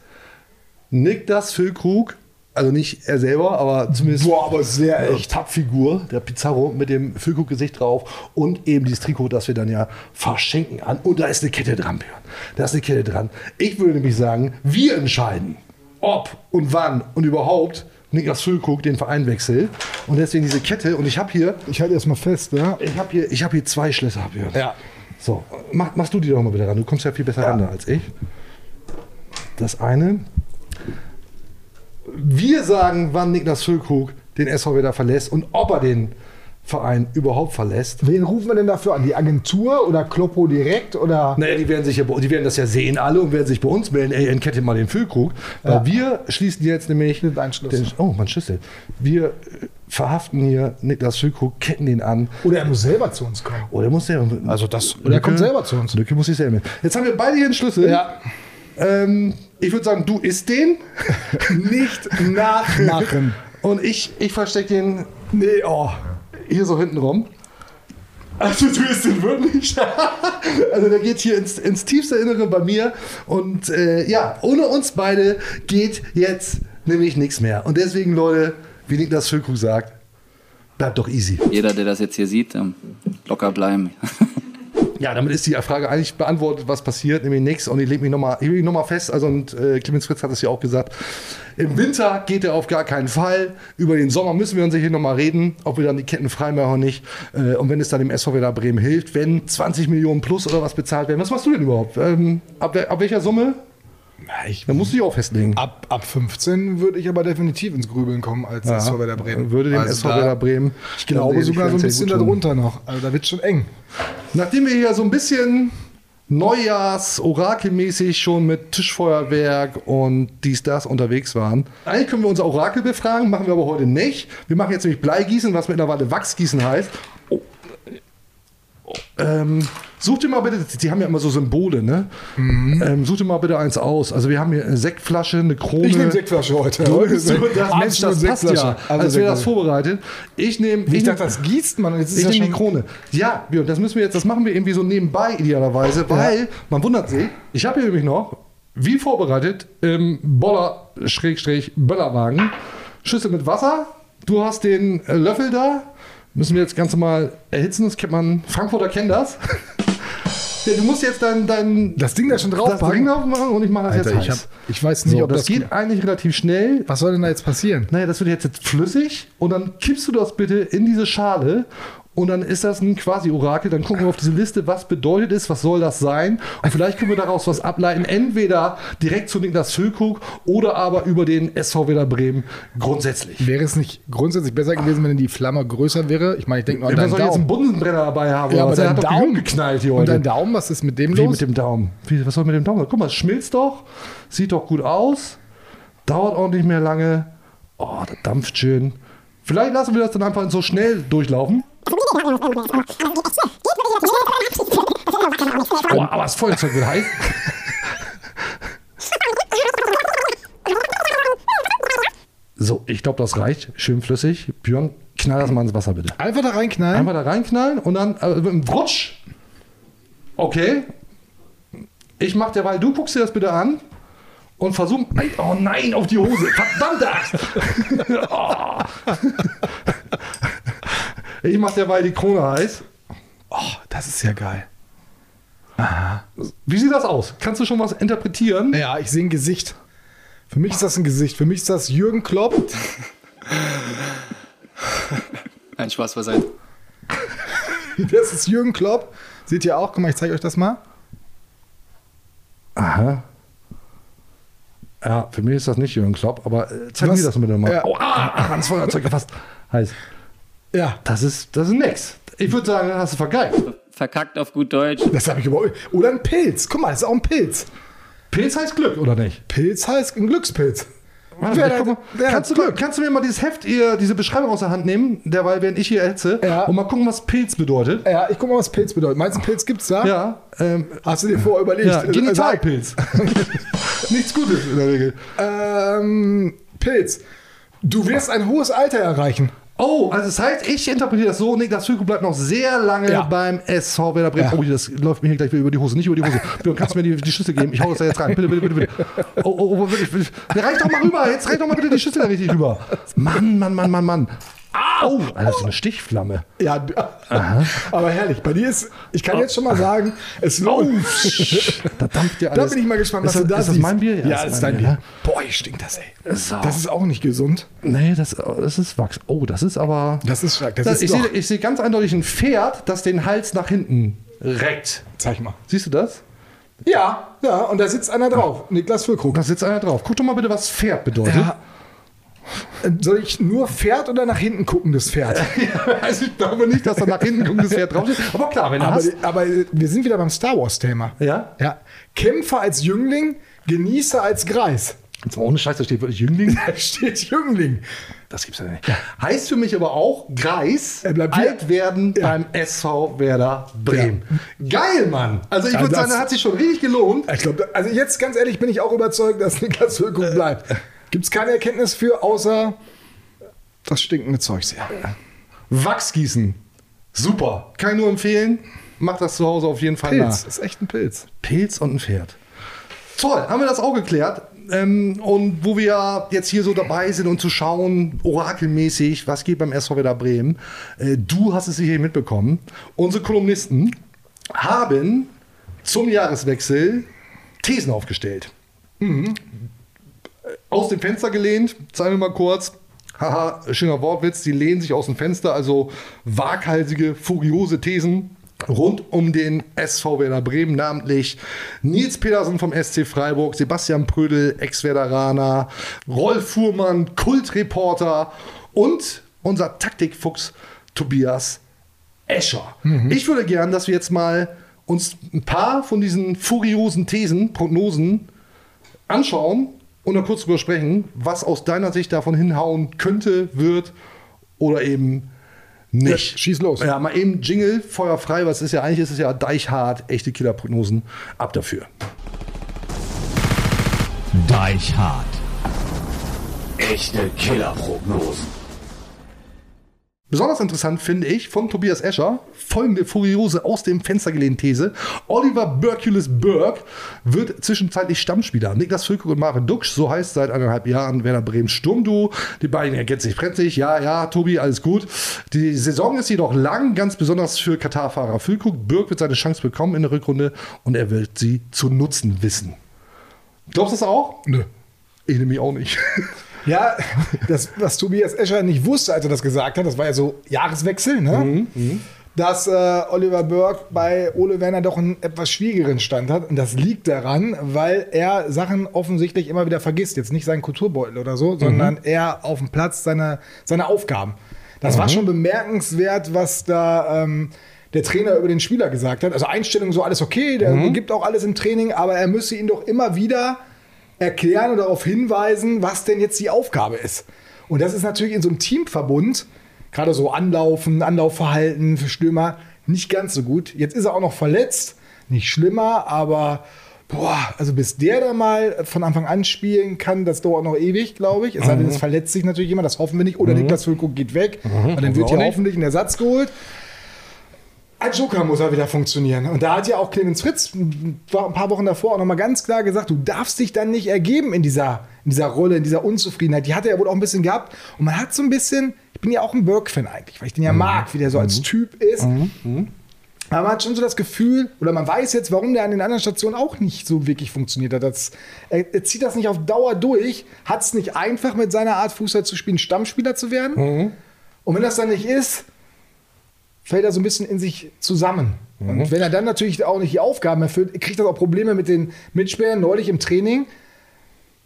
Niklas Füllkrug, also nicht er selber, aber zumindest Boah, aber sehr äh, echt. Pappfigur, der Pizarro mit dem Füllkrug-Gesicht drauf und eben dieses Trikot, das wir dann ja verschenken an. Und da ist eine Kette dran, Björn. Da ist eine Kette dran. Ich würde nämlich sagen, wir entscheiden, ob und wann und überhaupt Niklas Füllkrug den Verein wechselt. Und deswegen diese Kette. Und ich habe hier Ich halte erstmal fest, ja. ich habe hier, ich hab hier zwei Schlösser, Björn. Ja. So, mach, machst du die doch mal bitte ran. Du kommst ja viel besser ran da als ich. Das eine. Wir sagen, wann Niklas Füllkrug den SV wieder verlässt und ob er den Verein überhaupt verlässt. Wen rufen wir denn dafür an? Die Agentur oder Kloppo direkt? Oder? Naja, die werden sich ja, die werden das ja sehen alle und werden sich bei uns melden, ey, entkette mal den Füllkrug. Weil Ja. wir schließen jetzt nämlich. Den, oh, mein Schlüssel. Wir äh, verhaften hier Niklas Füllkrug, ketten den an. Oder er muss selber zu uns kommen. Oder muss der. Also das- oder er kommt selber zu uns. Lücke muss ich selber mit. Jetzt haben wir beide hier einen Schlüssel. Ja. Ähm, ich würde sagen, du isst den. Nicht nachmachen. Und ich, ich verstecke den Nee, oh. Hier so hinten rum. Also du isst den wirklich? also der geht hier ins, ins tiefste Innere bei mir. Und äh, ja, ohne uns beide geht jetzt nämlich nichts mehr. Und deswegen, Leute, wie Niklas Füllkrug sagt, bleibt doch easy. Jeder, der das jetzt hier sieht, ähm, locker bleiben. Ja, damit ist die Frage eigentlich beantwortet, was passiert, nämlich nichts. Und ich lege mich nochmal noch fest, also und äh, Clemens Fritz hat es ja auch gesagt, im Winter geht er auf gar keinen Fall. Über den Sommer müssen wir uns hier nochmal reden, ob wir dann die Ketten frei machen oder nicht. Äh, und wenn es dann dem SV Werder Bremen hilft, wenn 20 Millionen plus oder was bezahlt werden. Was machst du denn überhaupt? Ähm, ab, ab welcher Summe? Ich, Da musst du dich auch festlegen. ab, ab 15 würde ich aber definitiv ins Grübeln kommen als Ja, SV Werder Bremen. Würde dem Also SV da- Werder Bremen. Ich glaube sogar so ein bisschen darunter noch. Also da wird schon eng. Nachdem wir hier so ein bisschen Neujahrs-Orakelmäßig schon mit Tischfeuerwerk und dies, das unterwegs waren. Eigentlich können wir unser Orakel befragen, machen wir aber heute nicht. Wir machen jetzt nämlich Bleigießen, was mittlerweile Wachsgießen heißt. Oh. Oh. Ähm, such dir mal bitte, die haben ja immer so Symbole, ne? Ähm, such dir mal bitte eins aus. Also wir haben hier eine Sektflasche, eine Krone. Ich nehme Sektflasche heute. Du, du, das, Mensch, das passt ja. Also als wäre das vorbereitet. Ich nehme. Ich dachte, das gießt man. Jetzt ist Ich ja nehme die Krone. Ja, Björn, das müssen wir jetzt, das machen wir irgendwie so nebenbei idealerweise, weil man wundert sich. Ich habe hier nämlich noch, wie vorbereitet, im Boller Schrägstrich Böllerwagen, Schüssel mit Wasser. Du hast den äh, Löffel da. Müssen wir jetzt ganz normal erhitzen. Das kennt man. Frankfurter kennen das. ja, du musst jetzt dein, dein Das Ding da schon das draufpacken. Ding drauf machen und ich mache das Alter, jetzt ich, hab, heiß. ich weiß nicht, So, ob das, das, geht eigentlich relativ schnell. Was soll denn da jetzt passieren? Naja, das wird jetzt, jetzt flüssig und dann kippst du das bitte in diese Schale und dann ist das ein quasi Orakel. Dann gucken wir auf diese Liste, was bedeutet es, was soll das sein und vielleicht können wir daraus was ableiten. Entweder direkt zu Niklas Füllkrug oder aber über den SV Werder Bremen grundsätzlich. Wäre es nicht grundsätzlich besser gewesen, wenn die Flamme größer wäre? Ich meine, ich denke nur an Man deinen soll jetzt einen Daumen. Bunsenbrenner dabei haben. Ja, aber? Der dein Daumen geknallt hier Und heute. dein Daumen, was ist mit dem Wie los? mit dem Daumen? Wie, was soll mit dem Daumen? Guck mal, es schmilzt doch, sieht doch gut aus, dauert auch nicht mehr lange. Oh, das dampft schön. Vielleicht lassen wir das dann einfach so schnell durchlaufen. Oh, aber das Feuerzeug wird heiß. So, ich glaube, das reicht. Schön flüssig. Björn, knall das mal ins Wasser, bitte. Einfach da reinknallen. Einfach da reinknallen und dann äh, mit einem Rutsch. Okay. Ich mach derweil, du guckst dir das bitte an und versuch. Oh nein, auf die Hose. Verdammte Axt. oh. Ich mach derweil die Krone heiß. oh, das ist ja geil. Wie sieht das aus? Kannst du schon was interpretieren? Ja, ich sehe ein Gesicht. Für mich ist das ein Gesicht. Für mich ist das Jürgen Klopp. Ein Spaß beiseite. Das ist Jürgen Klopp. Seht ihr auch? Guck mal, ich zeige euch das mal. Aha. Ja, für mich ist das nicht Jürgen Klopp, aber äh, zeig mir das bitte mal. Ja. Oh, ah, ans Feuerzeug gefasst. Heiß. Ja, Das ist, das ist nix. Ich würde sagen, das hast du vergeigt. Verkackt auf gut Deutsch. das habe ich über. Oder ein Pilz. Guck mal, das ist auch ein Pilz. Pilz heißt Glück, oder nicht? Pilz heißt ein Glückspilz. Warte, Wer guck mal, wer kannst, du, Glück? kannst du mir mal dieses Heft, ihr, diese Beschreibung aus der Hand nehmen, derweil während ich hier hetze, Ja. und mal gucken, was Pilz bedeutet? Ja, ich guck mal, was Pilz bedeutet. Meinst du, einen Pilz gibt's da? Ja, ähm, Hast du dir vorher überlegt? ja Äh, Genitalpilz. Nichts Gutes in der Regel. Ähm, Pilz. Du wirst ein hohes Alter erreichen. Oh, also das heißt, ich interpretiere das so, Niklas Füllkrug bleibt noch sehr lange Ja. beim SV Werder Bremen. Ja. Oh, das läuft mir hier gleich wieder über die Hose, nicht über die Hose. Björn, kannst du mir die, die Schüssel geben? Ich hau das da jetzt rein. Bitte, bitte, bitte, bitte. Oh, oh, oh, wirklich. Ja, Reich doch mal rüber, jetzt reich doch mal bitte die Schüssel da richtig rüber. Mann, Mann, Mann, Mann, Mann. Au! Alter, das ist eine Stichflamme. Ja, d- aber herrlich. Bei dir ist, ich kann jetzt schon mal sagen, es lohnt. Da dampft ja Da alles. bin ich mal gespannt, was ist du da das, Ist das siehst. mein Bier? Ja, das ist dein mein Bier. Boah, stinkt das, ey. So. Das ist auch nicht gesund. Nee, das, das ist Wachs. Oh, das ist aber. Das ist stark. Das Das, ist ich, sehe, ich sehe ganz eindeutig ein Pferd, das den Hals nach hinten reckt. Zeig mal. Siehst du das? Ja, ja, und da sitzt einer drauf. Niklas Füllkrug. Da sitzt einer drauf. Guck doch mal bitte, was Pferd bedeutet. Ja. Äh, Soll ich nur Pferd oder nach hinten gucken, das Pferd? Also ich glaube nicht, dass da nach hinten guckt, das Pferd draufsteht. Aber klar, wenn du aber, hast. aber wir sind wieder beim Star Wars-Thema. Ja? Ja. Kämpfer als Jüngling, Genießer als Greis. Jetzt mal ohne Scheiß, da steht wirklich Jüngling. Da steht Jüngling. Das gibt's ja nicht. Heißt für mich aber auch Greis, Er bleibt hier. alt werden Ja. beim SV Werder Bremen. Geil, Mann. Also ich Ja, würde sagen, das hat sich schon richtig gelohnt. Ich glaube, also jetzt ganz ehrlich bin ich auch überzeugt, dass Niklas Füllkrug bleibt. Gibt es keine Erkenntnis für, außer das stinkende Zeug sehr. Wachsgießen. Super. Kann ich nur empfehlen. Macht das zu Hause auf jeden Fall Pilz, nach. ist echt ein Pilz. Pilz und ein Pferd. Toll, haben wir das auch geklärt. Ähm, und wo wir jetzt hier so dabei sind und zu schauen, orakelmäßig, was geht beim SV Werder Bremen, äh, du hast es sicher mitbekommen. Unsere Kolumnisten haben zum Jahreswechsel Thesen aufgestellt. Mhm. Aus dem Fenster gelehnt, zeigen wir mal kurz. Haha, schöner Wortwitz, die lehnen sich aus dem Fenster, also waghalsige, furiose Thesen. rund um den SV Werder Bremen, namentlich Nils Petersen vom SC Freiburg, Sebastian Prödel, Ex-Werderaner, Rolf Fuhrmann, Kultreporter und unser Taktikfuchs Tobias Escher. Ich würde gern, dass wir jetzt mal uns ein paar von diesen furiosen Thesen, Prognosen anschauen und dann kurz drüber sprechen, was aus deiner Sicht davon hinhauen könnte, wird oder eben nicht. Ja, schieß los. Ja, mal eben Jingle, Feuer frei, was ist ja eigentlich, ist es ja deichhart, echte Killerprognosen, ab dafür. Deichhart. Echte Killerprognosen. Besonders interessant finde ich von Tobias Escher folgende furiose aus dem Fenster gelehnte These. Oliver Berkulis Berg wird zwischenzeitlich Stammspieler. Niklas Füllkrug und Marvin Duksch, so heißt seit eineinhalb Jahren Werder Bremen Sturmduo. Die beiden ergänzen sich brenzlig. Ja, ja, Tobi, alles gut. Die Saison ist jedoch lang, ganz besonders für Katar-Fahrer Füllkrug. Berg wird seine Chance bekommen in der Rückrunde und er wird sie zu nutzen wissen. Glaubst du das auch? Nö. Ich nämlich auch nicht. Ja, das, was Tobias Escher nicht wusste, als er das gesagt hat, das war ja so Jahreswechsel, ne? Mhm, dass äh, Oliver Burke bei Ole Werner doch einen etwas schwierigeren Stand hat. Und das liegt daran, weil er Sachen offensichtlich immer wieder vergisst. Jetzt nicht seinen Kulturbeutel oder so, sondern er auf dem Platz seine, seine Aufgaben. Das war schon bemerkenswert, was da ähm, der Trainer über den Spieler gesagt hat. Also Einstellung so alles okay, der gibt auch alles im Training, aber er müsse ihn doch immer wieder erklären oder darauf hinweisen, was denn jetzt die Aufgabe ist. Und das ist natürlich in so einem Teamverbund, gerade so Anlaufen, Anlaufverhalten für Stürmer, nicht ganz so gut. Jetzt ist er auch noch verletzt, nicht schlimmer, aber boah, also bis der da mal von Anfang an spielen kann, das dauert noch ewig, glaube ich. Es sei denn, es verletzt sich natürlich jemand, das hoffen wir nicht. Oder Niklas Füllkrug geht weg und dann wird ja hoffentlich ein Ersatz geholt. Als Joker muss er wieder funktionieren. Und da hat ja auch Clemens Fritz ein paar Wochen davor auch nochmal ganz klar gesagt, du darfst dich dann nicht ergeben in dieser, in dieser Rolle, in dieser Unzufriedenheit. Die hat er ja wohl auch ein bisschen gehabt. Und man hat so ein bisschen, ich bin ja auch ein Burke-Fan eigentlich, weil ich den ja mag, wie der so als Typ ist. Aber man hat schon so das Gefühl, oder man weiß jetzt, warum der an den anderen Stationen auch nicht so wirklich funktioniert hat. Das, er, er zieht das nicht auf Dauer durch, hat es nicht einfach mit seiner Art Fußball zu spielen, Stammspieler zu werden. Und wenn das dann nicht ist, fällt er so ein bisschen in sich zusammen. Und wenn er dann natürlich auch nicht die Aufgaben erfüllt, kriegt er auch Probleme mit den Mitspielern. Neulich im Training,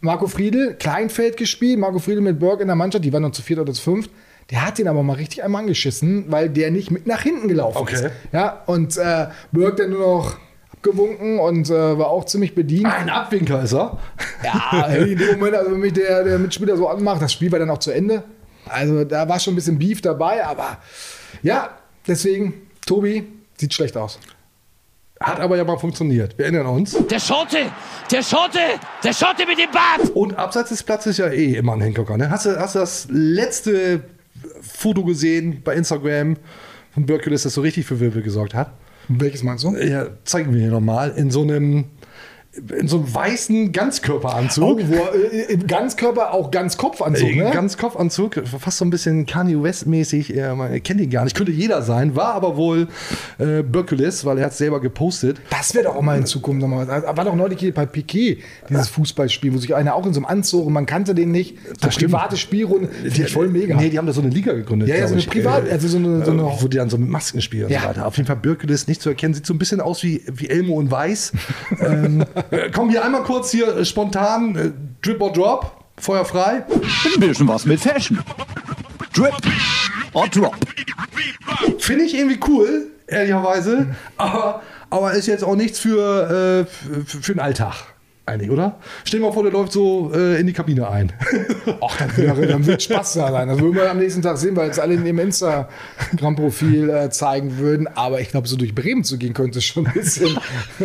Marco Friedl, Kleinfeld gespielt, Marco Friedl mit Berg in der Mannschaft, die waren noch zu viert oder zu fünft. Der hat den aber mal richtig einmal angeschissen, weil der nicht mit nach hinten gelaufen Okay. ist. Ja, und äh, Berg dann nur noch abgewunken und äh, war auch ziemlich bedient. Ein Abwinker ist er. Ja, in dem Moment, also wenn mich der, der Mitspieler so anmacht, das Spiel war dann auch zu Ende. Also da war schon ein bisschen Beef dabei, aber ja, deswegen, Tobi, sieht schlecht aus. Hat aber ja mal funktioniert. Wir erinnern uns. Der Schotte! Der Schotte! Der Schotte mit dem Bart! Und abseits des Platzes ist ja eh immer ein Hingucker. Ne? Hast, du, hast du das letzte Foto gesehen bei Instagram von Birkeles, das so richtig für Wirbel gesorgt hat? Welches meinst du? Ja, zeigen wir hier nochmal. In so einem in so einem weißen Ganzkörperanzug. Oh, wo, äh, Ganzkörper auch Ganzkopfanzug, Äh, ne? Ganzkopfanzug, fast so ein bisschen Kanye West-mäßig. äh, Man kennt ihn gar nicht. Könnte jeder sein, war aber wohl äh, Birkeles, weil er hat es selber gepostet. Das wäre doch auch mal in Zukunft nochmal was. War doch neulich hier bei Piquet, dieses Fußballspiel, wo sich einer auch in so einem Anzug und man kannte den nicht. So Das private Spielrunde. Ich voll mega. Nee, die haben da so eine Liga gegründet. Ja, ja, so eine ich. Privat- Äh, also so eine- so eine- äh, wo die dann so mit Masken spielen und Ja. so weiter. Auf jeden Fall Birkeles nicht zu erkennen. Sieht so ein bisschen aus wie, wie Elmo und Weiß. ähm, äh, komm, hier einmal kurz hier äh, spontan. Äh, Drip or Drop. Feuer frei. Ein bisschen was mit Fashion. Drip or Drop. Finde ich irgendwie cool, ehrlicherweise. Aber, aber ist jetzt auch nichts für, äh, für, für den Alltag. Eigentlich, oder? Stell dir mal vor, der läuft so äh, in die Kabine ein. Ach, dann, wäre, dann wird Spaß da sein. Das würden wir am nächsten Tag sehen, weil es alle in ihrem Instagram-Profil äh, zeigen würden. Aber ich glaube, so durch Bremen zu gehen, könnte schon ein bisschen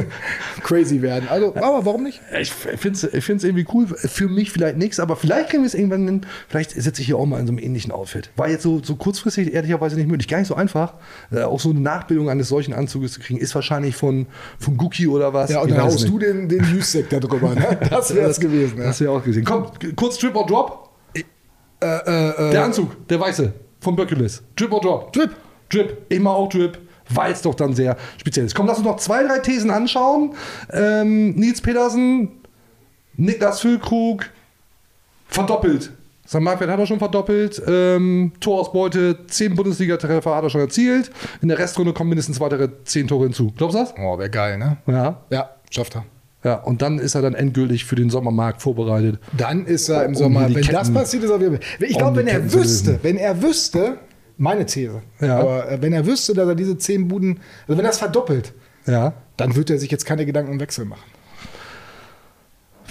crazy werden. Also, aber warum nicht? Ich finde es ich find's irgendwie cool. Für mich vielleicht nichts, aber vielleicht kriegen wir es irgendwann hin. Vielleicht sitze ich hier auch mal in so einem ähnlichen Outfit. War jetzt so, so kurzfristig ehrlicherweise nicht möglich. Gar nicht so einfach. Äh, auch so eine Nachbildung eines solchen Anzuges zu kriegen, ist wahrscheinlich von, von Gucci oder was. Ja, und dann haust du den, den Juice-Sekt da drüber. Ne? Das wäre es gewesen. Ja. Das wäre auch gesehen. Komm, kurz Drip or Drop. Äh, äh, Der Anzug, der weiße, von Birkeles. Drip or Drop? Drip. Drip. Ich mach auch Drip, weil es doch dann sehr speziell ist. Komm, lass uns noch zwei, drei Thesen anschauen. Ähm, Nils Petersen, Niklas Füllkrug, verdoppelt Sein Marktwert hat er schon verdoppelt. Ähm, Torausbeute, 10 Bundesliga-Treffer hat er schon erzielt. In der Restrunde kommen mindestens weitere 10 Tore hinzu. Glaubst du das? Oh, wäre geil, ne? Ja. Ja, schafft er. Ja, und dann ist er dann endgültig für den Sommermarkt vorbereitet. Dann ist er im Um Sommer, wenn das Ketten- passiert, ist er wieder. Ich um glaube, die wenn er wüsste, wenn er wüsste, meine These, Ja. aber äh, wenn er wüsste, dass er diese 10 Buden, also wenn er das verdoppelt, Ja. dann würde er sich jetzt keine Gedanken um Wechsel machen.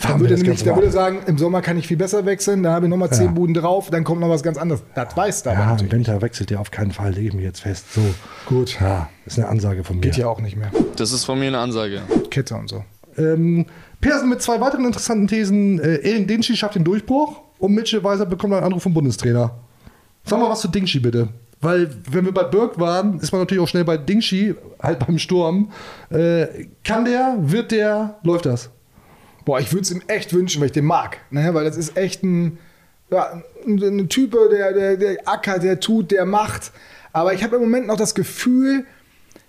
Dann würde, er das nämlich, dann würde sagen, im Sommer kann ich viel besser wechseln, dann habe ich nochmal 10 Ja. Buden drauf, dann kommt noch was ganz anderes. Das weiß er aber Ja, im. Winter wechselt er auf keinen Fall, lege ich mir jetzt fest. So. Gut. Ja, ist eine Ansage von mir. Geht ja auch nicht mehr. Das ist von mir eine Ansage. Kette und so. Ähm, Persen mit zwei weiteren interessanten Thesen. Äh, Erin Dingschi schafft den Durchbruch und Mitchell Weiser bekommt einen Anruf vom Bundestrainer. Sag mal was zu Dingschi bitte. Weil, wenn wir bei Birk waren, ist man natürlich auch schnell bei Dingschi, halt beim Sturm. Äh, kann der, wird der, läuft das? Boah, ich würde es ihm echt wünschen, weil ich den mag. Ne? Weil das ist echt ein, ja, ein Typ, der, der, der ackert, der tut, der macht. Aber ich habe im Moment noch das Gefühl,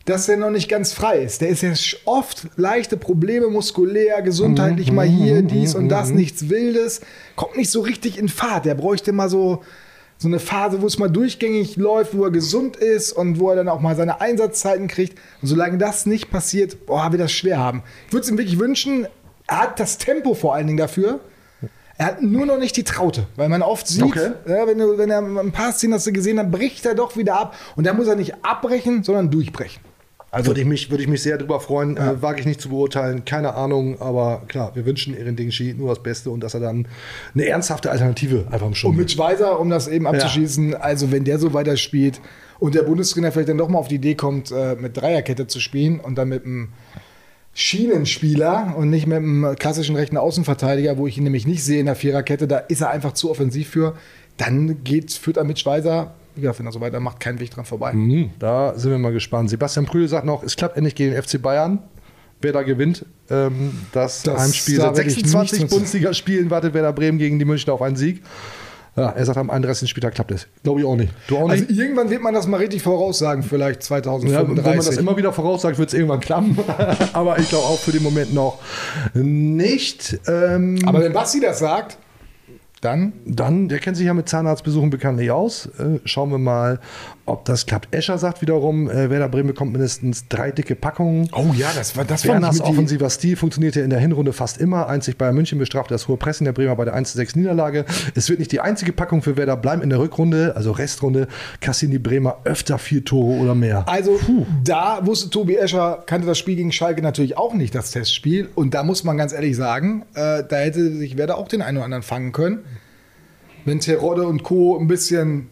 dass er noch nicht ganz frei ist. Der ist ja oft leichte Probleme, muskulär, gesundheitlich mal hier, dies und das, nichts Wildes. Kommt nicht so richtig in Fahrt. Der bräuchte mal so, so eine Phase, wo es mal durchgängig läuft, wo er gesund ist und wo er dann auch mal seine Einsatzzeiten kriegt. Und solange das nicht passiert, boah, wird das schwer haben. Ich würde es ihm wirklich wünschen, er hat das Tempo vor allen Dingen dafür. Er hat nur noch nicht die Traute, weil man oft sieht, Okay. ja, wenn, du, wenn er ein paar Szenen hast du gesehen, dann bricht er doch wieder ab. Und da muss er nicht abbrechen, sondern durchbrechen. Also würde ich mich, würde ich mich sehr drüber freuen. Äh, wage ich nicht zu beurteilen, keine Ahnung. Aber klar, wir wünschen Erin Dingschi nur das Beste und dass er dann eine ernsthafte Alternative einfach im Sturm Und mit Schweizer, um das eben abzuschließen, also wenn der so weiterspielt und der Bundestrainer vielleicht dann doch mal auf die Idee kommt, äh, mit Dreierkette zu spielen und dann mit einem Schienenspieler und nicht mit einem klassischen rechten Außenverteidiger, wo ich ihn nämlich nicht sehe in der Viererkette, da ist er einfach zu offensiv für, dann geht, führt er mit Schweizer, gesagt, wenn er so weitermacht, kein Weg dran vorbei. Mhm, Da sind wir mal gespannt. Sebastian Prühl sagt noch, es klappt endlich gegen den FC Bayern. Wer da gewinnt, ähm, das, Das- Heimspiel. da Seit werde ich 26 nichts mit- Bundesligaspielen wartet Werder Bremen gegen die Münchner auf einen Sieg. Ja, er sagt, am 31. Spieltag klappt es. Glaube ich auch nicht. Du auch Also nicht? irgendwann wird man das mal richtig voraussagen, vielleicht ja, wenn 2035. man das immer wieder voraussagt, wird es irgendwann klappen. Aber ich glaube auch für den Moment noch nicht. Ähm, Aber wenn Basti das sagt, dann Dann, der kennt sich ja mit Zahnarztbesuchen bekanntlich aus. Äh, schauen wir mal, ob das klappt. Escher sagt wiederum, äh, Werder Bremen bekommt mindestens drei dicke Packungen. Oh ja, das war das Werners die- offensiver Stil funktionierte in der Hinrunde fast immer. Einzig Bayern München bestrafte das hohe Pressen der Bremer bei der 1-6 Niederlage. Es wird nicht die einzige Packung für Werder bleiben in der Rückrunde, also Restrunde, kassieren die Bremer öfter vier Tore oder mehr. Also da wusste Tobi Escher, kannte das Spiel gegen Schalke natürlich auch nicht, das Testspiel. Und da muss man ganz ehrlich sagen, äh, da hätte sich Werder auch den einen oder anderen fangen können. Wenn Terodde und Co. ein bisschen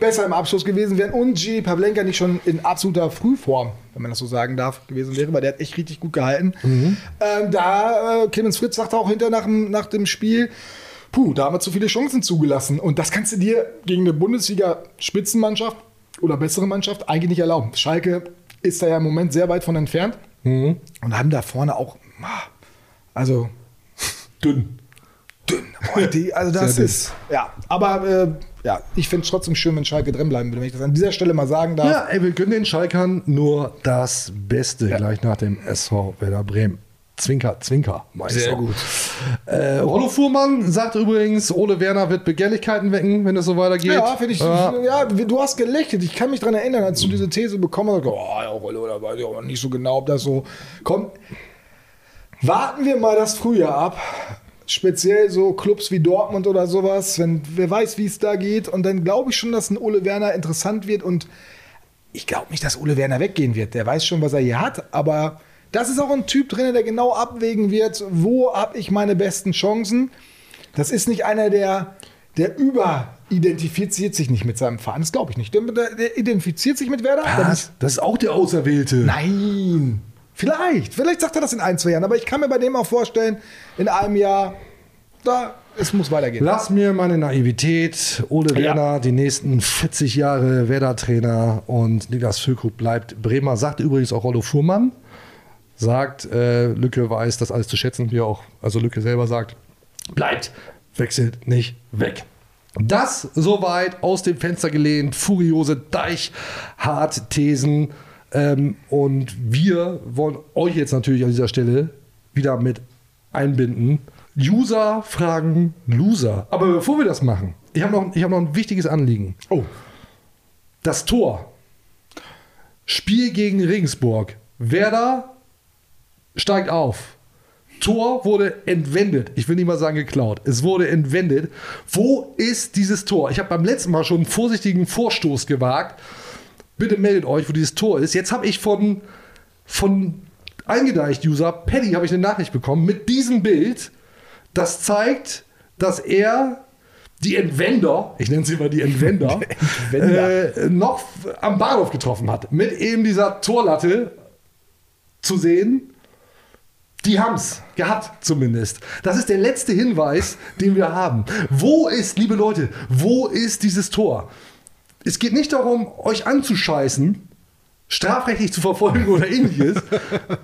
besser im Abschluss gewesen wären und G. Pavlenka nicht schon in absoluter Frühform, wenn man das so sagen darf, gewesen wäre, weil der hat echt richtig gut gehalten. Ähm, da, äh, Clemens Fritz sagte auch hinter nach dem, nach dem Spiel, puh, da haben wir zu viele Chancen zugelassen. Und das kannst du dir gegen eine Bundesliga-Spitzenmannschaft oder bessere Mannschaft eigentlich nicht erlauben. Schalke ist da ja im Moment sehr weit von entfernt und haben da vorne auch, ah, also Dünn. Dünn. Boah, die, also das Sehr dünn. ist, ja, aber äh, ja, ich finde es trotzdem schön, wenn Schalke drin bleiben würde, wenn ich das an dieser Stelle mal sagen darf. Ja, ey, wir gönnen den Schalkern nur das Beste gleich nach dem SV Werder Bremen. Zwinker, Zwinker, Meister. Sehr gut. Äh, Rollo Fuhrmann sagt übrigens, Ole Werner wird Begehrlichkeiten wecken, wenn es so weitergeht. Ja, finde ich. Ja. Ja. du hast gelächelt. Ich kann mich daran erinnern, als du diese These bekommen hast, oh, ja, Rollo, da weiß ich auch nicht so genau, ob das so kommt. Warten wir mal das Frühjahr ab. Speziell so Clubs wie Dortmund oder sowas, wenn wer weiß, wie es da geht. Und dann glaube ich schon, dass ein Ole Werner interessant wird. Und ich glaube nicht, dass Ole Werner weggehen wird. Der weiß schon, was er hier hat. Aber das ist auch ein Typ drin, der genau abwägen wird, wo habe ich meine besten Chancen. Das ist nicht einer, der, der überidentifiziert sich nicht mit seinem Verein. Das glaube ich nicht. Der, der, identifiziert sich mit Werder. Was? Das ist auch der Auserwählte. Nein. Vielleicht. Vielleicht sagt er das in ein, zwei Jahren. Aber ich kann mir bei dem auch vorstellen, in einem Jahr, da, es muss weitergehen. Lass mir meine Naivität. Ole Ja. Werner, die nächsten 40 Jahre Werder-Trainer und Niklas Füllkrug bleibt Bremer. Sagt übrigens auch Rollo Fuhrmann. Sagt, äh, Lücke weiß das alles zu schätzen, wie er auch, also Lücke selber sagt, bleibt, wechselt nicht weg. Das soweit aus dem Fenster gelehnt, furiose Deichhart-Thesen. Ähm, und wir wollen euch jetzt natürlich an dieser Stelle wieder mit einbinden. User fragen Loser. Aber bevor wir das machen, ich habe noch, ich hab noch ein wichtiges Anliegen. Oh. Das Tor. Spiel gegen Regensburg. Werder steigt auf. Tor wurde entwendet. Ich will nicht mal sagen geklaut. Es wurde entwendet. Wo ist dieses Tor? Ich habe beim letzten Mal schon einen vorsichtigen Vorstoß gewagt. Bitte meldet euch, wo dieses Tor ist. Jetzt habe ich von, von Eingedeicht-User Paddy habe ich eine Nachricht bekommen mit diesem Bild. Das zeigt, dass er die Entwender, ich nenne sie mal die Entwender, Entwender. Äh, noch am Bahnhof getroffen hat. Mit eben dieser Torlatte zu sehen. Die haben es gehabt, zumindest. Das ist der letzte Hinweis, den wir haben. Wo ist, liebe Leute, wo ist dieses Tor? Es geht nicht darum, euch anzuscheißen, strafrechtlich zu verfolgen oder ähnliches.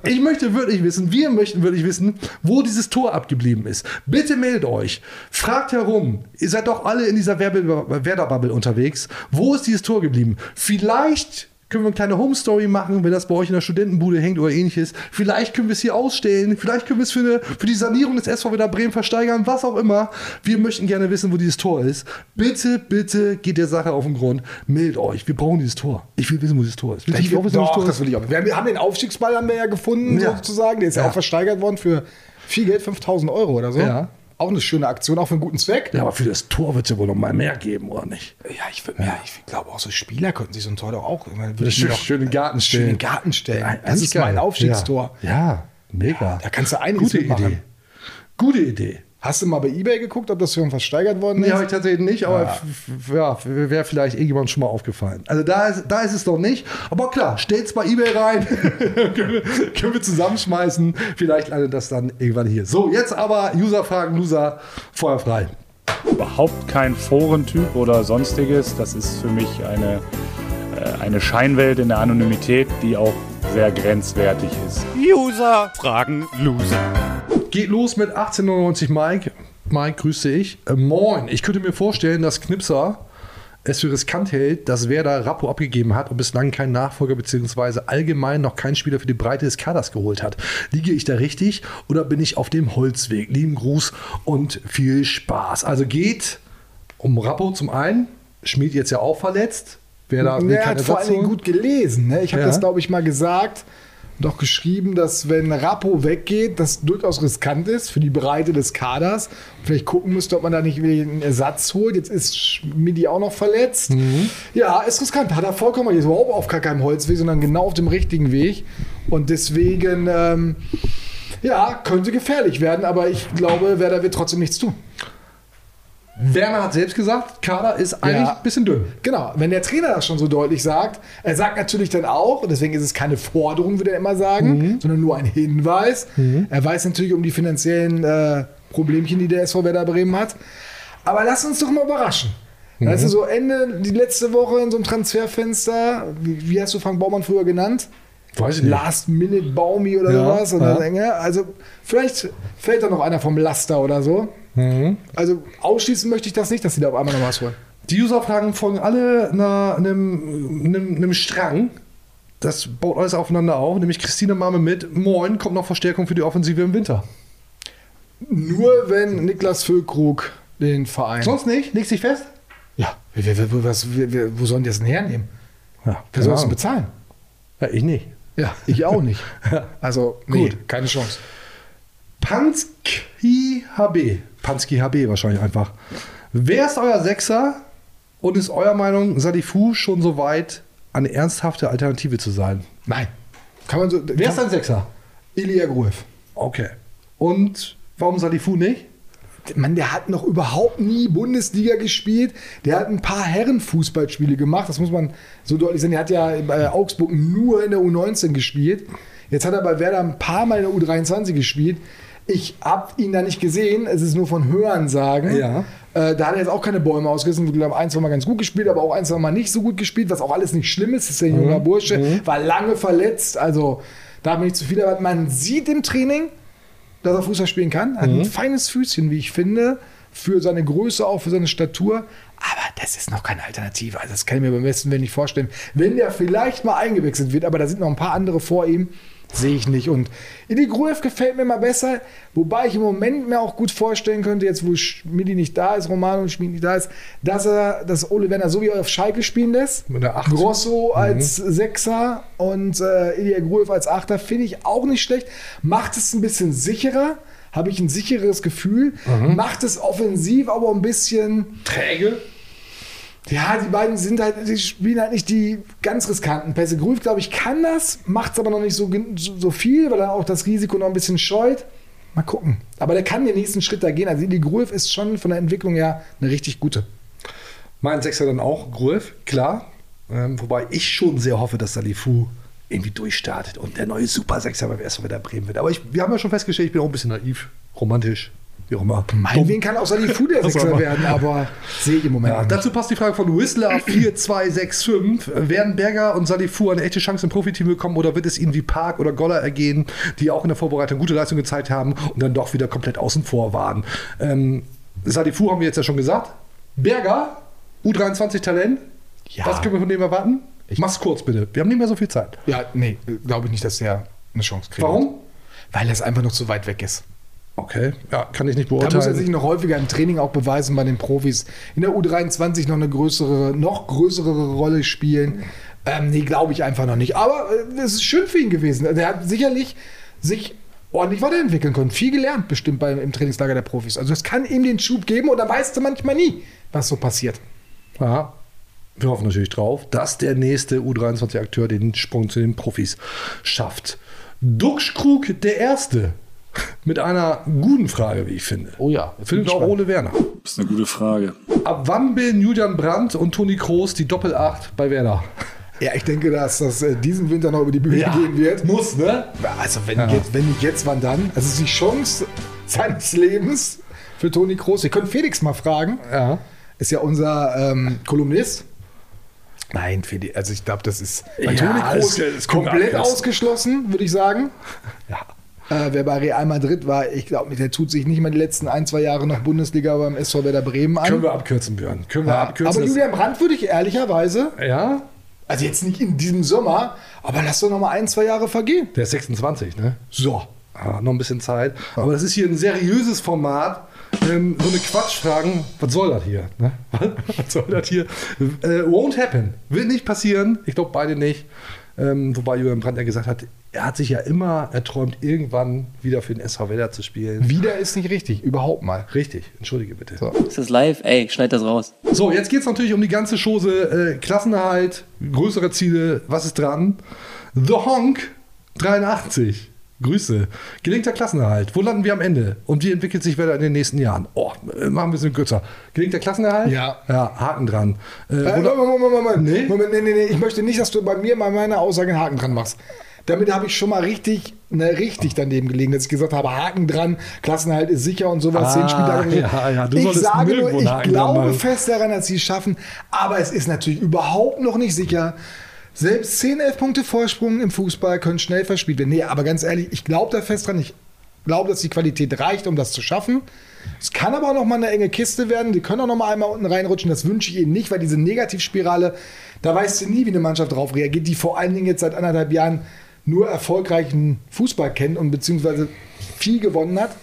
Ich möchte wirklich wissen, wir möchten wirklich wissen, wo dieses Tor abgeblieben ist. Bitte meldet euch, fragt herum. Ihr seid doch alle in dieser Werder-Bubble unterwegs. Wo ist dieses Tor geblieben? Vielleicht können wir eine kleine Home-Story machen, wenn das bei euch in der Studentenbude hängt oder ähnliches. Vielleicht können wir es hier ausstellen. Vielleicht können wir es für, eine, für die Sanierung des SV Werder Bremen versteigern, was auch immer. Wir möchten gerne wissen, wo dieses Tor ist. Bitte, bitte geht der Sache auf den Grund. Meldet euch. Wir brauchen dieses Tor. Ich will wissen, wo dieses Tor ist. Willst du Ich nicht auch wissen, doch, Tor das will ich auch. Wir, wir haben den Aufstiegsball haben wir ja gefunden, Ja. sozusagen. Der ist ja. Ja. auch versteigert worden für viel Geld, 5000 Euro oder so. Ja. Auch eine schöne Aktion, auch für einen guten Zweck. Ja, aber für das Tor wird es ja wohl noch mal mehr geben, oder nicht? Ja, ich, ja, ich glaube auch so Spieler könnten sich so ein Tor doch auch. Meine, würde schön, in den Garten stellen. den Garten stellen. Ja, Das ist mein geil. Aufstiegstor. Ja, ja mega. Da kannst du einiges Gute. Idee. Gute Idee. Hast du mal bei Ebay geguckt, ob das schon versteigert worden Nee, ist? habe ich tatsächlich nicht, aber Ja. f- f- ja, wäre vielleicht irgendjemand schon mal aufgefallen. Also da ist, da ist es noch nicht. Aber klar, stellt's bei Ebay rein. können, wir, können wir zusammenschmeißen. Vielleicht landet das dann irgendwann hier. So, jetzt aber User-Fragen, Loser, Feuer frei. überhaupt kein Forentyp oder sonstiges. Das ist für mich eine, äh, eine Scheinwelt in der Anonymität, die auch sehr grenzwertig ist. User fragen Loser. Geht los mit 1899 Mike. Mike, grüße ich. Äh, moin. Ich könnte mir vorstellen, dass Knipser es für riskant hält, dass Werder Rappo abgegeben hat und bislang keinen Nachfolger bzw. allgemein noch keinen Spieler für die Breite des Kaders geholt hat. Liege ich da richtig oder bin ich auf dem Holzweg? Lieben Gruß und viel Spaß. Also geht um Rappo zum einen. Schmied jetzt ja auch verletzt. Werder will er hat vor allen Dingen gut gelesen. Ne? Ich habe Ja. das, glaube ich, mal gesagt auch geschrieben, dass wenn Rappo weggeht, das durchaus riskant ist für die Breite des Kaders. Vielleicht gucken müsste, ob man da nicht wieder einen Ersatz holt. Jetzt ist Schmidi auch noch verletzt. Mhm. Ja, ist riskant. Hat er vollkommen recht. Ist überhaupt auf gar keinem Holzweg, sondern genau auf dem richtigen Weg. Und deswegen, ähm, ja, könnte gefährlich werden. Aber ich glaube, Werder wird trotzdem nichts tun. Werner hat selbst gesagt, Kader ist eigentlich Ja. ein bisschen dünn. Genau, wenn der Trainer das schon so deutlich sagt, er sagt natürlich dann auch, und deswegen ist es keine Forderung, würde er immer sagen, Mhm. sondern nur ein Hinweis. Er weiß natürlich um die finanziellen äh, Problemchen, die der SV Werder Bremen hat. Aber lass uns doch mal überraschen. Mhm. Weißt du, so Ende, die letzte Woche in so einem Transferfenster, wie, wie hast du Frank Baumann früher genannt? Weiß ich nicht. Last Minute Baumi oder Ja, sowas. Ja, also vielleicht fällt da noch einer vom Laster oder so. Mhm. Also ausschließen möchte ich das nicht, dass sie da auf einmal noch was holen. Die User-Fragen folgen alle einer, einem, einem, einem Strang. Das baut alles aufeinander auf. Nämlich Christine Mame mit Moin, kommt noch Verstärkung für die Offensive im Winter. Nur wenn Niklas Füllkrug den Verein. Sonst nicht? Legst dich fest? Ja. Wer, wer, wer, was, wo sollen die das denn hernehmen? Ja, Wer soll das denn bezahlen? Ja, ich nicht. Ja, ich auch nicht. Also, nee, Gut. keine Chance. Pansky HB. Pansky HB wahrscheinlich einfach. Wer ist euer Sechser und ist eurer Meinung Sadifu schon so weit, eine ernsthafte Alternative zu sein? Nein. Kann man so. Wer ist dein Sechser? Ilya Gruev. Okay. Und warum Sadifu nicht? Mann, der hat noch überhaupt nie Bundesliga gespielt. Der hat ein paar Herrenfußballspiele gemacht. Das muss man so deutlich sagen. Der hat ja bei Augsburg nur in der U19 gespielt. Jetzt hat er bei Werder ein paar Mal in der U23 gespielt. Ich habe ihn da nicht gesehen. Es ist nur von Hören sagen. Ja. Äh, da hat er jetzt auch keine Bäume ausgerissen. Ich glaube, ein, zwei Mal ganz gut gespielt, aber auch ein, zwei Mal nicht so gut gespielt, was auch alles nicht schlimm ist. Das ist junger Mhm. Bursche. Mhm. War lange verletzt. Also da bin ich zu viel. Aber man sieht im Training, dass er Fußball spielen kann. Hat Mhm. ein feines Füßchen, wie ich finde, für seine Größe, auch für seine Statur. Aber das ist noch keine Alternative. Also das kann ich mir beim besten Willen nicht vorstellen. Wenn der vielleicht mal eingewechselt wird, aber da sind noch ein paar andere vor ihm. Sehe ich nicht. Und Idi Gruev gefällt mir mal besser, wobei ich im Moment mir auch gut vorstellen könnte, jetzt wo Schmidi nicht da ist, Romano und Schmidi nicht da ist, dass er das Ole Werner so wie auf Schalke spielen lässt. Mit der 8. Grosso als Sechser und äh, Ilya Gruev als Achter finde ich auch nicht schlecht. Macht es ein bisschen sicherer, habe ich ein sicheres Gefühl. Macht es offensiv aber ein bisschen Träge. Ja, die beiden sind halt, die spielen halt nicht die ganz riskanten Pässe. Grüf, glaube ich, kann das, macht es aber noch nicht so, so, viel, weil er auch das Risiko noch ein bisschen scheut. Mal gucken. Aber der kann den nächsten Schritt da gehen. Also die Grulf ist schon von der Entwicklung her eine richtig gute. Mein Sechser dann auch Gruev, klar. Ähm, wobei ich schon sehr hoffe, dass Salifu irgendwie durchstartet und der neue Super Sechser beim ersten wieder Bremen wird. Aber ich, wir haben ja schon festgestellt, ich bin auch ein bisschen naiv, romantisch, wie auch immer. Meinetwegen kann auch Salifu der Was Sechser werden, aber sehe ich im Moment Ja, dazu passt die Frage von Whistler 4265. Werden Berger und Salifu eine echte Chance im Profiteam bekommen oder wird es ihnen wie Park oder Goller ergehen, die auch in der Vorbereitung gute Leistung gezeigt haben und dann doch wieder komplett außen vor waren? Ähm, Salifu haben wir jetzt ja schon gesagt. Berger, U23 Talent. Ja. Was können wir von dem erwarten? Mach's kurz bitte. Wir haben nicht mehr so viel Zeit. Ja, nee, glaube ich nicht, dass er eine Chance kriegt. Warum? Weil es einfach noch zu weit weg ist. Okay, ja, kann ich nicht Da muss er sich beurteilen. noch häufiger im Training auch beweisen bei den Profis. In der U23 noch eine größere, noch größere Rolle spielen. Ähm, nee, glaube ich einfach noch nicht. Aber äh, es ist schön für ihn gewesen. Er hat sicherlich sich ordentlich weiterentwickeln können. Viel gelernt bestimmt beim, im Trainingslager der Profis. Also es kann ihm den Schub geben und da weißt du manchmal nie, was so passiert. Ja, wir hoffen natürlich drauf, dass der nächste U23-Akteur den Sprung zu den Profis schafft. Duxkrug der Erste. Mit einer guten Frage, wie ich finde. Oh ja. Findet auch Ole Werner. Das ist eine gute Frage. Ab wann bilden Julian Brandt und Toni Kroos die Doppelacht bei Werder? Ja, ich denke, dass das äh, diesen Winter noch über die Bühne gehen wird. Muss, ne? Also wenn, jetzt, wenn nicht jetzt, wann dann? Also es ist die Chance seines Lebens für Toni Kroos. Wir können Felix mal fragen. Ja. Ist ja unser ähm, Kolumnist. Nein, Felix, also ich glaube, das ist bei Ja, Toni Kroos komplett ausgeschlossen, würde ich sagen. Ja. Äh, wer bei Real Madrid war, ich glaube, der tut sich nicht mal die letzten ein, zwei Jahre noch Bundesliga beim SV Werder Bremen an. Können wir abkürzen, Björn. Können wir Ja, abkürzen. aber Julian Brandt würde ich ehrlicherweise, ja, also jetzt nicht in diesem Sommer, aber lass doch noch mal ein, zwei Jahre vergehen. der ist 26, ne? So. Ah, noch ein bisschen Zeit. Aber das ist hier ein seriöses Format. Ähm, so eine Quatschfragen. Was soll das hier? Ne? Was soll das hier? Äh, won't happen. Wird nicht passieren. Ich glaube beide nicht. Ähm, wobei Julian Brandt ja gesagt hat, er hat sich ja immer erträumt, irgendwann wieder für den SV Werder zu spielen. Wieder ist nicht richtig, überhaupt mal. Richtig, entschuldige bitte. So. Ist das live? Ey, schneid das raus. So, jetzt geht es natürlich um die ganze Chose. Äh, Klassenerhalt, größere Ziele, was ist dran? The Honk 83. Grüße. Gelingter Klassenerhalt. Wo landen wir am Ende? Und wie entwickelt sich Werder in den nächsten Jahren? Oh, äh, machen wir ein bisschen kürzer. Gelingter Klassenerhalt? Ja. Ja, Haken dran. Äh, Äh, Moment, Moment, Moment, Nee? Moment, nee, nee, nee. Ich möchte nicht, dass du bei mir bei meiner Aussage einen Haken dran machst. Damit habe ich schon mal richtig, ne, richtig daneben gelegen, dass ich gesagt habe, Haken dran, Klassenhalt ist sicher und sowas. Ah, zehn Spieltage. ja, ja, du ich sage nur, ich glaube fest daran, dass sie es schaffen, aber es ist natürlich überhaupt noch nicht sicher. Selbst 10, 11 Punkte Vorsprung im Fußball können schnell verspielt werden. Nee, aber ganz ehrlich, ich glaube da fest dran. Ich glaube, dass die Qualität reicht, um das zu schaffen. Es kann aber auch noch mal eine enge Kiste werden. Die können auch noch mal einmal unten reinrutschen. Das wünsche ich ihnen nicht, weil diese Negativspirale, da weißt du nie, wie eine Mannschaft darauf reagiert, die vor allen Dingen jetzt seit anderthalb Jahren nur erfolgreichen Fußball kennt und beziehungsweise viel gewonnen hat.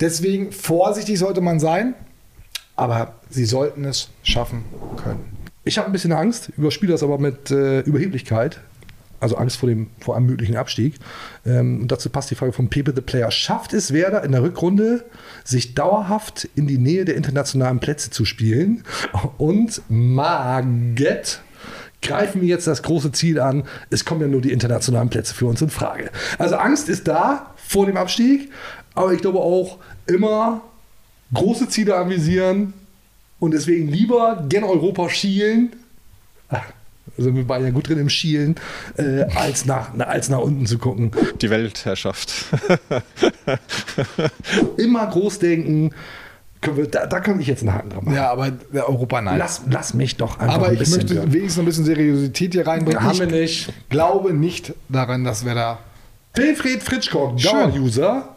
Deswegen vorsichtig sollte man sein, aber sie sollten es schaffen können. Ich habe ein bisschen Angst, überspiele das aber mit äh, Überheblichkeit. Also Angst vor, dem, vor einem möglichen Abstieg. Ähm, und dazu passt die Frage von Pepe the Player. Schafft es Werder in der Rückrunde, sich dauerhaft in die Nähe der internationalen Plätze zu spielen? Und Marget greifen wir jetzt das große Ziel an. Es kommen ja nur die internationalen Plätze für uns in Frage. Also Angst ist da vor dem Abstieg, aber ich glaube auch immer große Ziele anvisieren und deswegen lieber gen Europa schielen. Sind wir beide ja gut drin im Schielen, äh, als, nach, als nach unten zu gucken. Die Weltherrschaft. Immer groß denken. Wir, da, da kann ich jetzt einen Haken dran machen. Ja, aber Europa nein. Lass, lass mich doch einfach aber ein ich möchte hören. wenigstens ein bisschen Seriosität hier reinbringen. Haben ich wir nicht. glaube nicht daran, dass wir da. Wilfried Fritschkock, Schön. Dauer-User,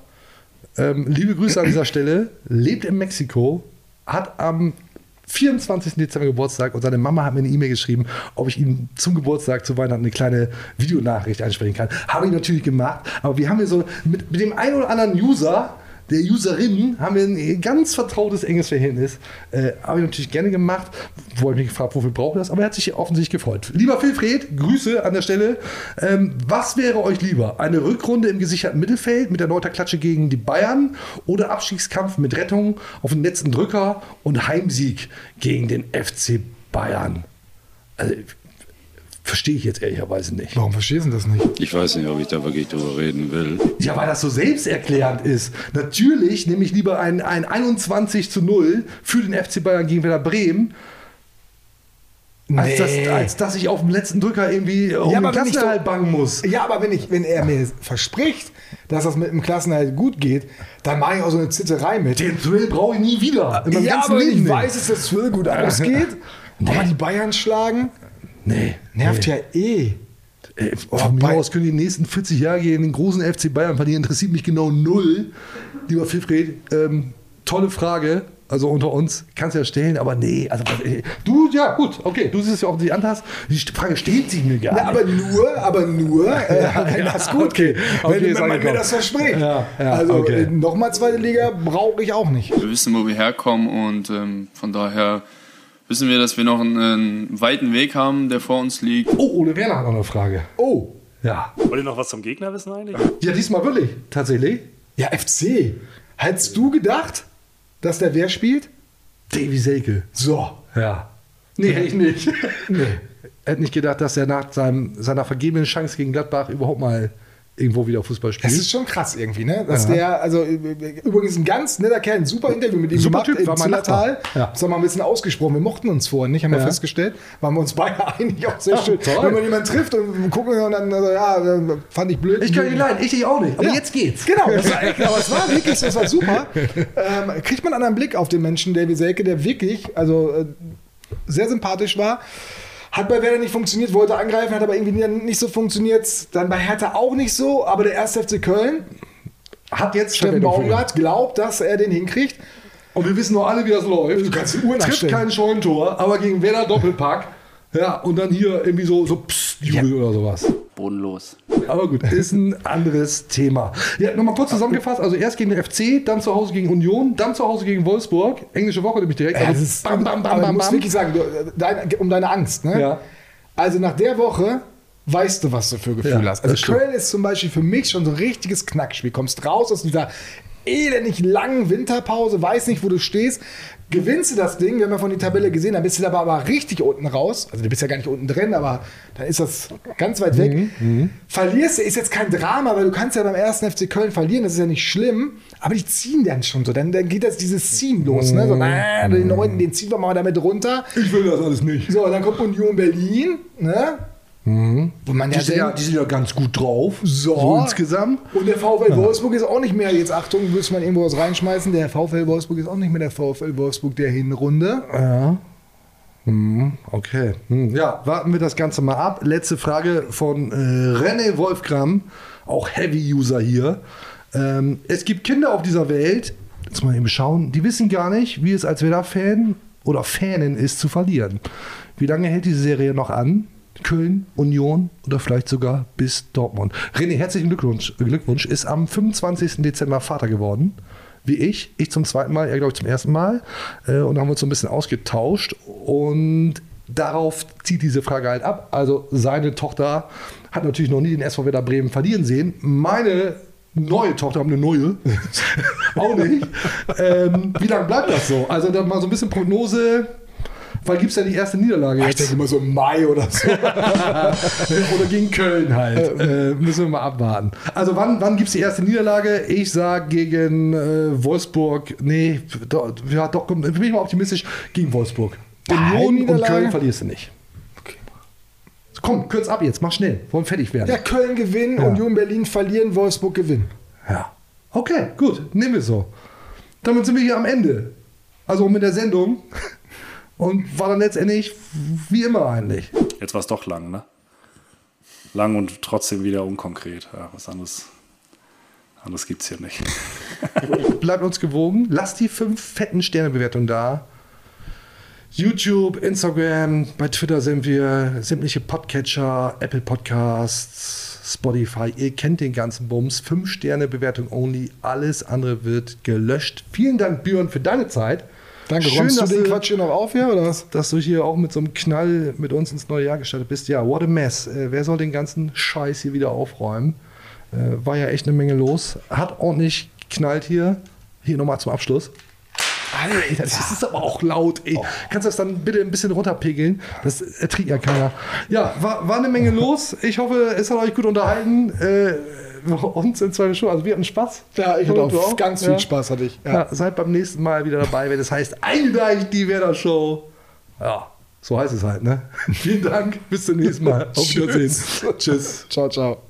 ähm, liebe Grüße an dieser Stelle, lebt in Mexiko, hat am 24. Dezember Geburtstag und seine Mama hat mir eine E-Mail geschrieben, ob ich ihm zum Geburtstag zu Weihnachten eine kleine Videonachricht einsprechen kann. Habe ich natürlich gemacht, aber wir haben hier so mit, mit dem einen oder anderen User der Userin haben wir ein ganz vertrautes, enges Verhältnis. Äh, habe ich natürlich gerne gemacht. Wollte mich gefragt, wofür braucht das? Aber er hat sich offensichtlich gefreut. Lieber Wilfried, Grüße an der Stelle. Ähm, was wäre euch lieber? Eine Rückrunde im gesicherten Mittelfeld mit der Neuter Klatsche gegen die Bayern oder Abstiegskampf mit Rettung auf den letzten Drücker und Heimsieg gegen den FC Bayern? Also, Verstehe ich jetzt ehrlicherweise nicht. Warum verstehst du das nicht? Ich weiß nicht, ob ich da wirklich drüber reden will. Ja, weil das so selbsterklärend ist. Natürlich nehme ich lieber ein, ein 21 zu 0 für den FC Bayern gegen Werder Bremen, Nee. als, dass, als dass ich auf dem letzten Drücker irgendwie um Ja, den Klassenerhalt bangen muss. Ja, aber wenn, ich, wenn er mir verspricht, dass das mit dem Klassenerhalt gut geht, dann mache ich auch so eine Zitterei mit. Den Thrill brauche ich nie wieder. Ja, aber wenn Leben ich nicht. weiß, dass das Thrill gut ausgeht, aber die Bayern schlagen, Nee. nervt nee. ja eh. Ey, von mir aus können die nächsten 40 Jahre gegen den großen FC Bayern verlieren. Interessiert mich genau null. Lieber Wilfried, ähm, tolle Frage. Also unter uns kannst du ja stellen, aber nee, also äh, du, ja gut, okay, du siehst es ja offensichtlich anders. Die Frage stellt sich mir gar nicht. aber nur, aber nur, äh, wenn das gut okay. geht. Okay, wenn, wenn man mir das verspricht. Ja, ja, also okay. äh, nochmal zweite Liga brauche ich auch nicht. Wir wissen, wo wir herkommen und ähm, von daher wissen wir, dass wir noch einen, einen weiten Weg haben, der vor uns liegt. Oh, Ole Werner hat noch eine Frage. Oh, Ja. Wollt ihr noch was zum Gegner wissen eigentlich? Ja, diesmal wirklich, tatsächlich. ja, FC. Hättest du gedacht, dass der wer spielt? Davy Selke. So. Ja. Nee, hätte ich nicht. nee. Hätte nicht gedacht, dass er nach seinem, seiner vergebenen Chance gegen Gladbach überhaupt mal irgendwo wieder Fußball spielt. Das ist schon krass irgendwie, ne? Dass Ja. der, also äh, übrigens ein ganz netter Kerl, ein super Interview mit ihm Super gemacht Typ, war im mein Zillertal. Ja. Das haben wir ein bisschen ausgesprochen. Wir mochten uns vorher nicht, haben wir Ja. festgestellt. Waren wir uns beide eigentlich auch sehr schön. Wenn man jemanden trifft und gucken und dann, also, ja, äh, fand ich blöd. ich kann ihn leiden, ich dich auch nicht. Aber Ja. jetzt geht's. Genau, das war, echt, aber es war wirklich, das war super. Ähm, kriegt man einen anderen Blick auf den Menschen, Davy Selke, der wirklich, also äh, sehr sympathisch war. Hat bei Werder nicht funktioniert, wollte angreifen, hat aber irgendwie nicht so funktioniert. Dann bei Hertha auch nicht so, aber der 1. FC Köln, Hat jetzt Steffen. Baumgart, glaubt, dass er den hinkriegt. Und wir wissen nur alle, wie das läuft. Du kannst die Uhr Trifft kein Scheunentor, aber gegen Werder Doppelpack. Ja, und dann hier irgendwie so, so Psst, Jubel oder sowas. Bodenlos. Aber gut, ist ein anderes Thema. Ja, nochmal kurz zusammengefasst. Also erst gegen den FC, dann zu Hause gegen Union, dann zu Hause gegen Wolfsburg. Englische Woche nämlich direkt. Also ist, bam, bam, bam, aber bam, du musst bam. wirklich sagen, du, äh, dein, um deine Angst. Ne? Ja. Also nach der Woche weißt du, was du für Gefühl Ja, hast. Also. Köln ist zum Beispiel für mich schon so ein richtiges Knackspiel. Kommst raus aus dieser elendig langen Winterpause, weiß nicht, wo du stehst. Gewinnst du das Ding, wir haben ja von die Tabelle gesehen, dann bist du aber, aber richtig unten raus. Also du bist ja gar nicht unten drin, aber dann ist das ganz weit weg. Mhm, Verlierst du, ist jetzt kein Drama, weil du kannst ja beim ersten FC Köln verlieren, das ist ja nicht schlimm. Aber die ziehen dann schon so, dann, dann geht das dieses Ziehen los. Ne? So, Mhm. äh, den neunten, den ziehen wir mal damit runter. Ich will das alles nicht. So, dann kommt Union Berlin, ne? Wo man Die ja sind ja, die sind ja ganz gut drauf. So. insgesamt. und der VfL Wolfsburg ist auch nicht mehr, jetzt Achtung, müsste man irgendwo was reinschmeißen, der VfL Wolfsburg ist auch nicht mehr der VfL Wolfsburg der Hinrunde. Ja. Hm, okay. Hm, ja, warten wir das Ganze mal ab. Letzte Frage von äh, René Wolfgram, auch Heavy-User hier. Ähm, es gibt Kinder auf dieser Welt, jetzt mal eben schauen, die wissen gar nicht, wie es als Werder-Fan oder Fanin ist, zu verlieren. Wie lange hält diese Serie noch an? Köln, Union oder vielleicht sogar bis Dortmund. René, herzlichen Glückwunsch. Glückwunsch. Ist am 25. Dezember Vater geworden. Wie ich. Ich zum zweiten Mal, er glaube ich zum ersten Mal. Äh, Und da haben wir uns so ein bisschen ausgetauscht. Und darauf zieht diese Frage halt ab. Also seine Tochter hat natürlich noch nie den SV Werder Bremen verlieren sehen. Meine neue Tochter, haben eine neue, auch nicht. Ähm, wie lange bleibt das so? Also dann mal so ein bisschen Prognose. Weil gibt es ja die erste Niederlage Ich jetzt? denke immer so im Mai oder so. Oder gegen Köln halt. Äh, müssen wir mal abwarten. Also wann, wann gibt es die erste Niederlage? Ich sage gegen äh, Wolfsburg. Nee, doch, ja, doch, bin ich mal optimistisch. Gegen Wolfsburg. Union und? Köln verlierst du nicht. Komm, kürz ab jetzt, mach schnell. Wollen fertig werden. ja, Köln gewinnen, Ja. Union Berlin verlieren, Wolfsburg gewinnen. Ja. Okay, gut, nehmen wir so. Damit sind wir hier am Ende. Also mit der Sendung. Und war dann letztendlich wie immer eigentlich. Jetzt war es doch lang, ne? Lang und trotzdem wieder unkonkret. Ja, was anderes, anderes gibt es hier nicht. Bleibt uns gewogen. Lasst die fünf fetten Sternebewertungen da. YouTube, Instagram, bei Twitter sind wir, sämtliche Podcatcher, Apple Podcasts, Spotify. Ihr kennt den ganzen Bums. Fünf Sterne Bewertung only. Alles andere wird gelöscht. Vielen Dank, Björn, für deine Zeit. Danke, Schön, räumst du dass den Quatsch hier noch auf hier, oder was? Dass du hier auch mit so einem Knall mit uns ins neue Jahr gestartet bist. Ja, what a mess. Äh, wer soll den ganzen Scheiß hier wieder aufräumen? Äh, war ja echt eine Menge los. Hat ordentlich geknallt hier. Hier nochmal zum Abschluss. Alter, das ist aber auch laut, ey. Kannst du das dann bitte ein bisschen runterpegeln? Das erträgt ja keiner. Ja, war, war eine Menge los. Ich hoffe, es hat euch gut unterhalten. Äh, uns in zwei Stunden. Also wir hatten Spaß. Ja, ich hatte du auch ganz viel Spaß, hatte ich. Ja. Ja. seid beim nächsten Mal wieder dabei, wenn es heißt Eingedeicht, die Werder Show. Ja, so heißt es halt, ne? Vielen Dank. Bis zum nächsten Mal. Auf Wiedersehen. Tschüss. Ciao, ciao.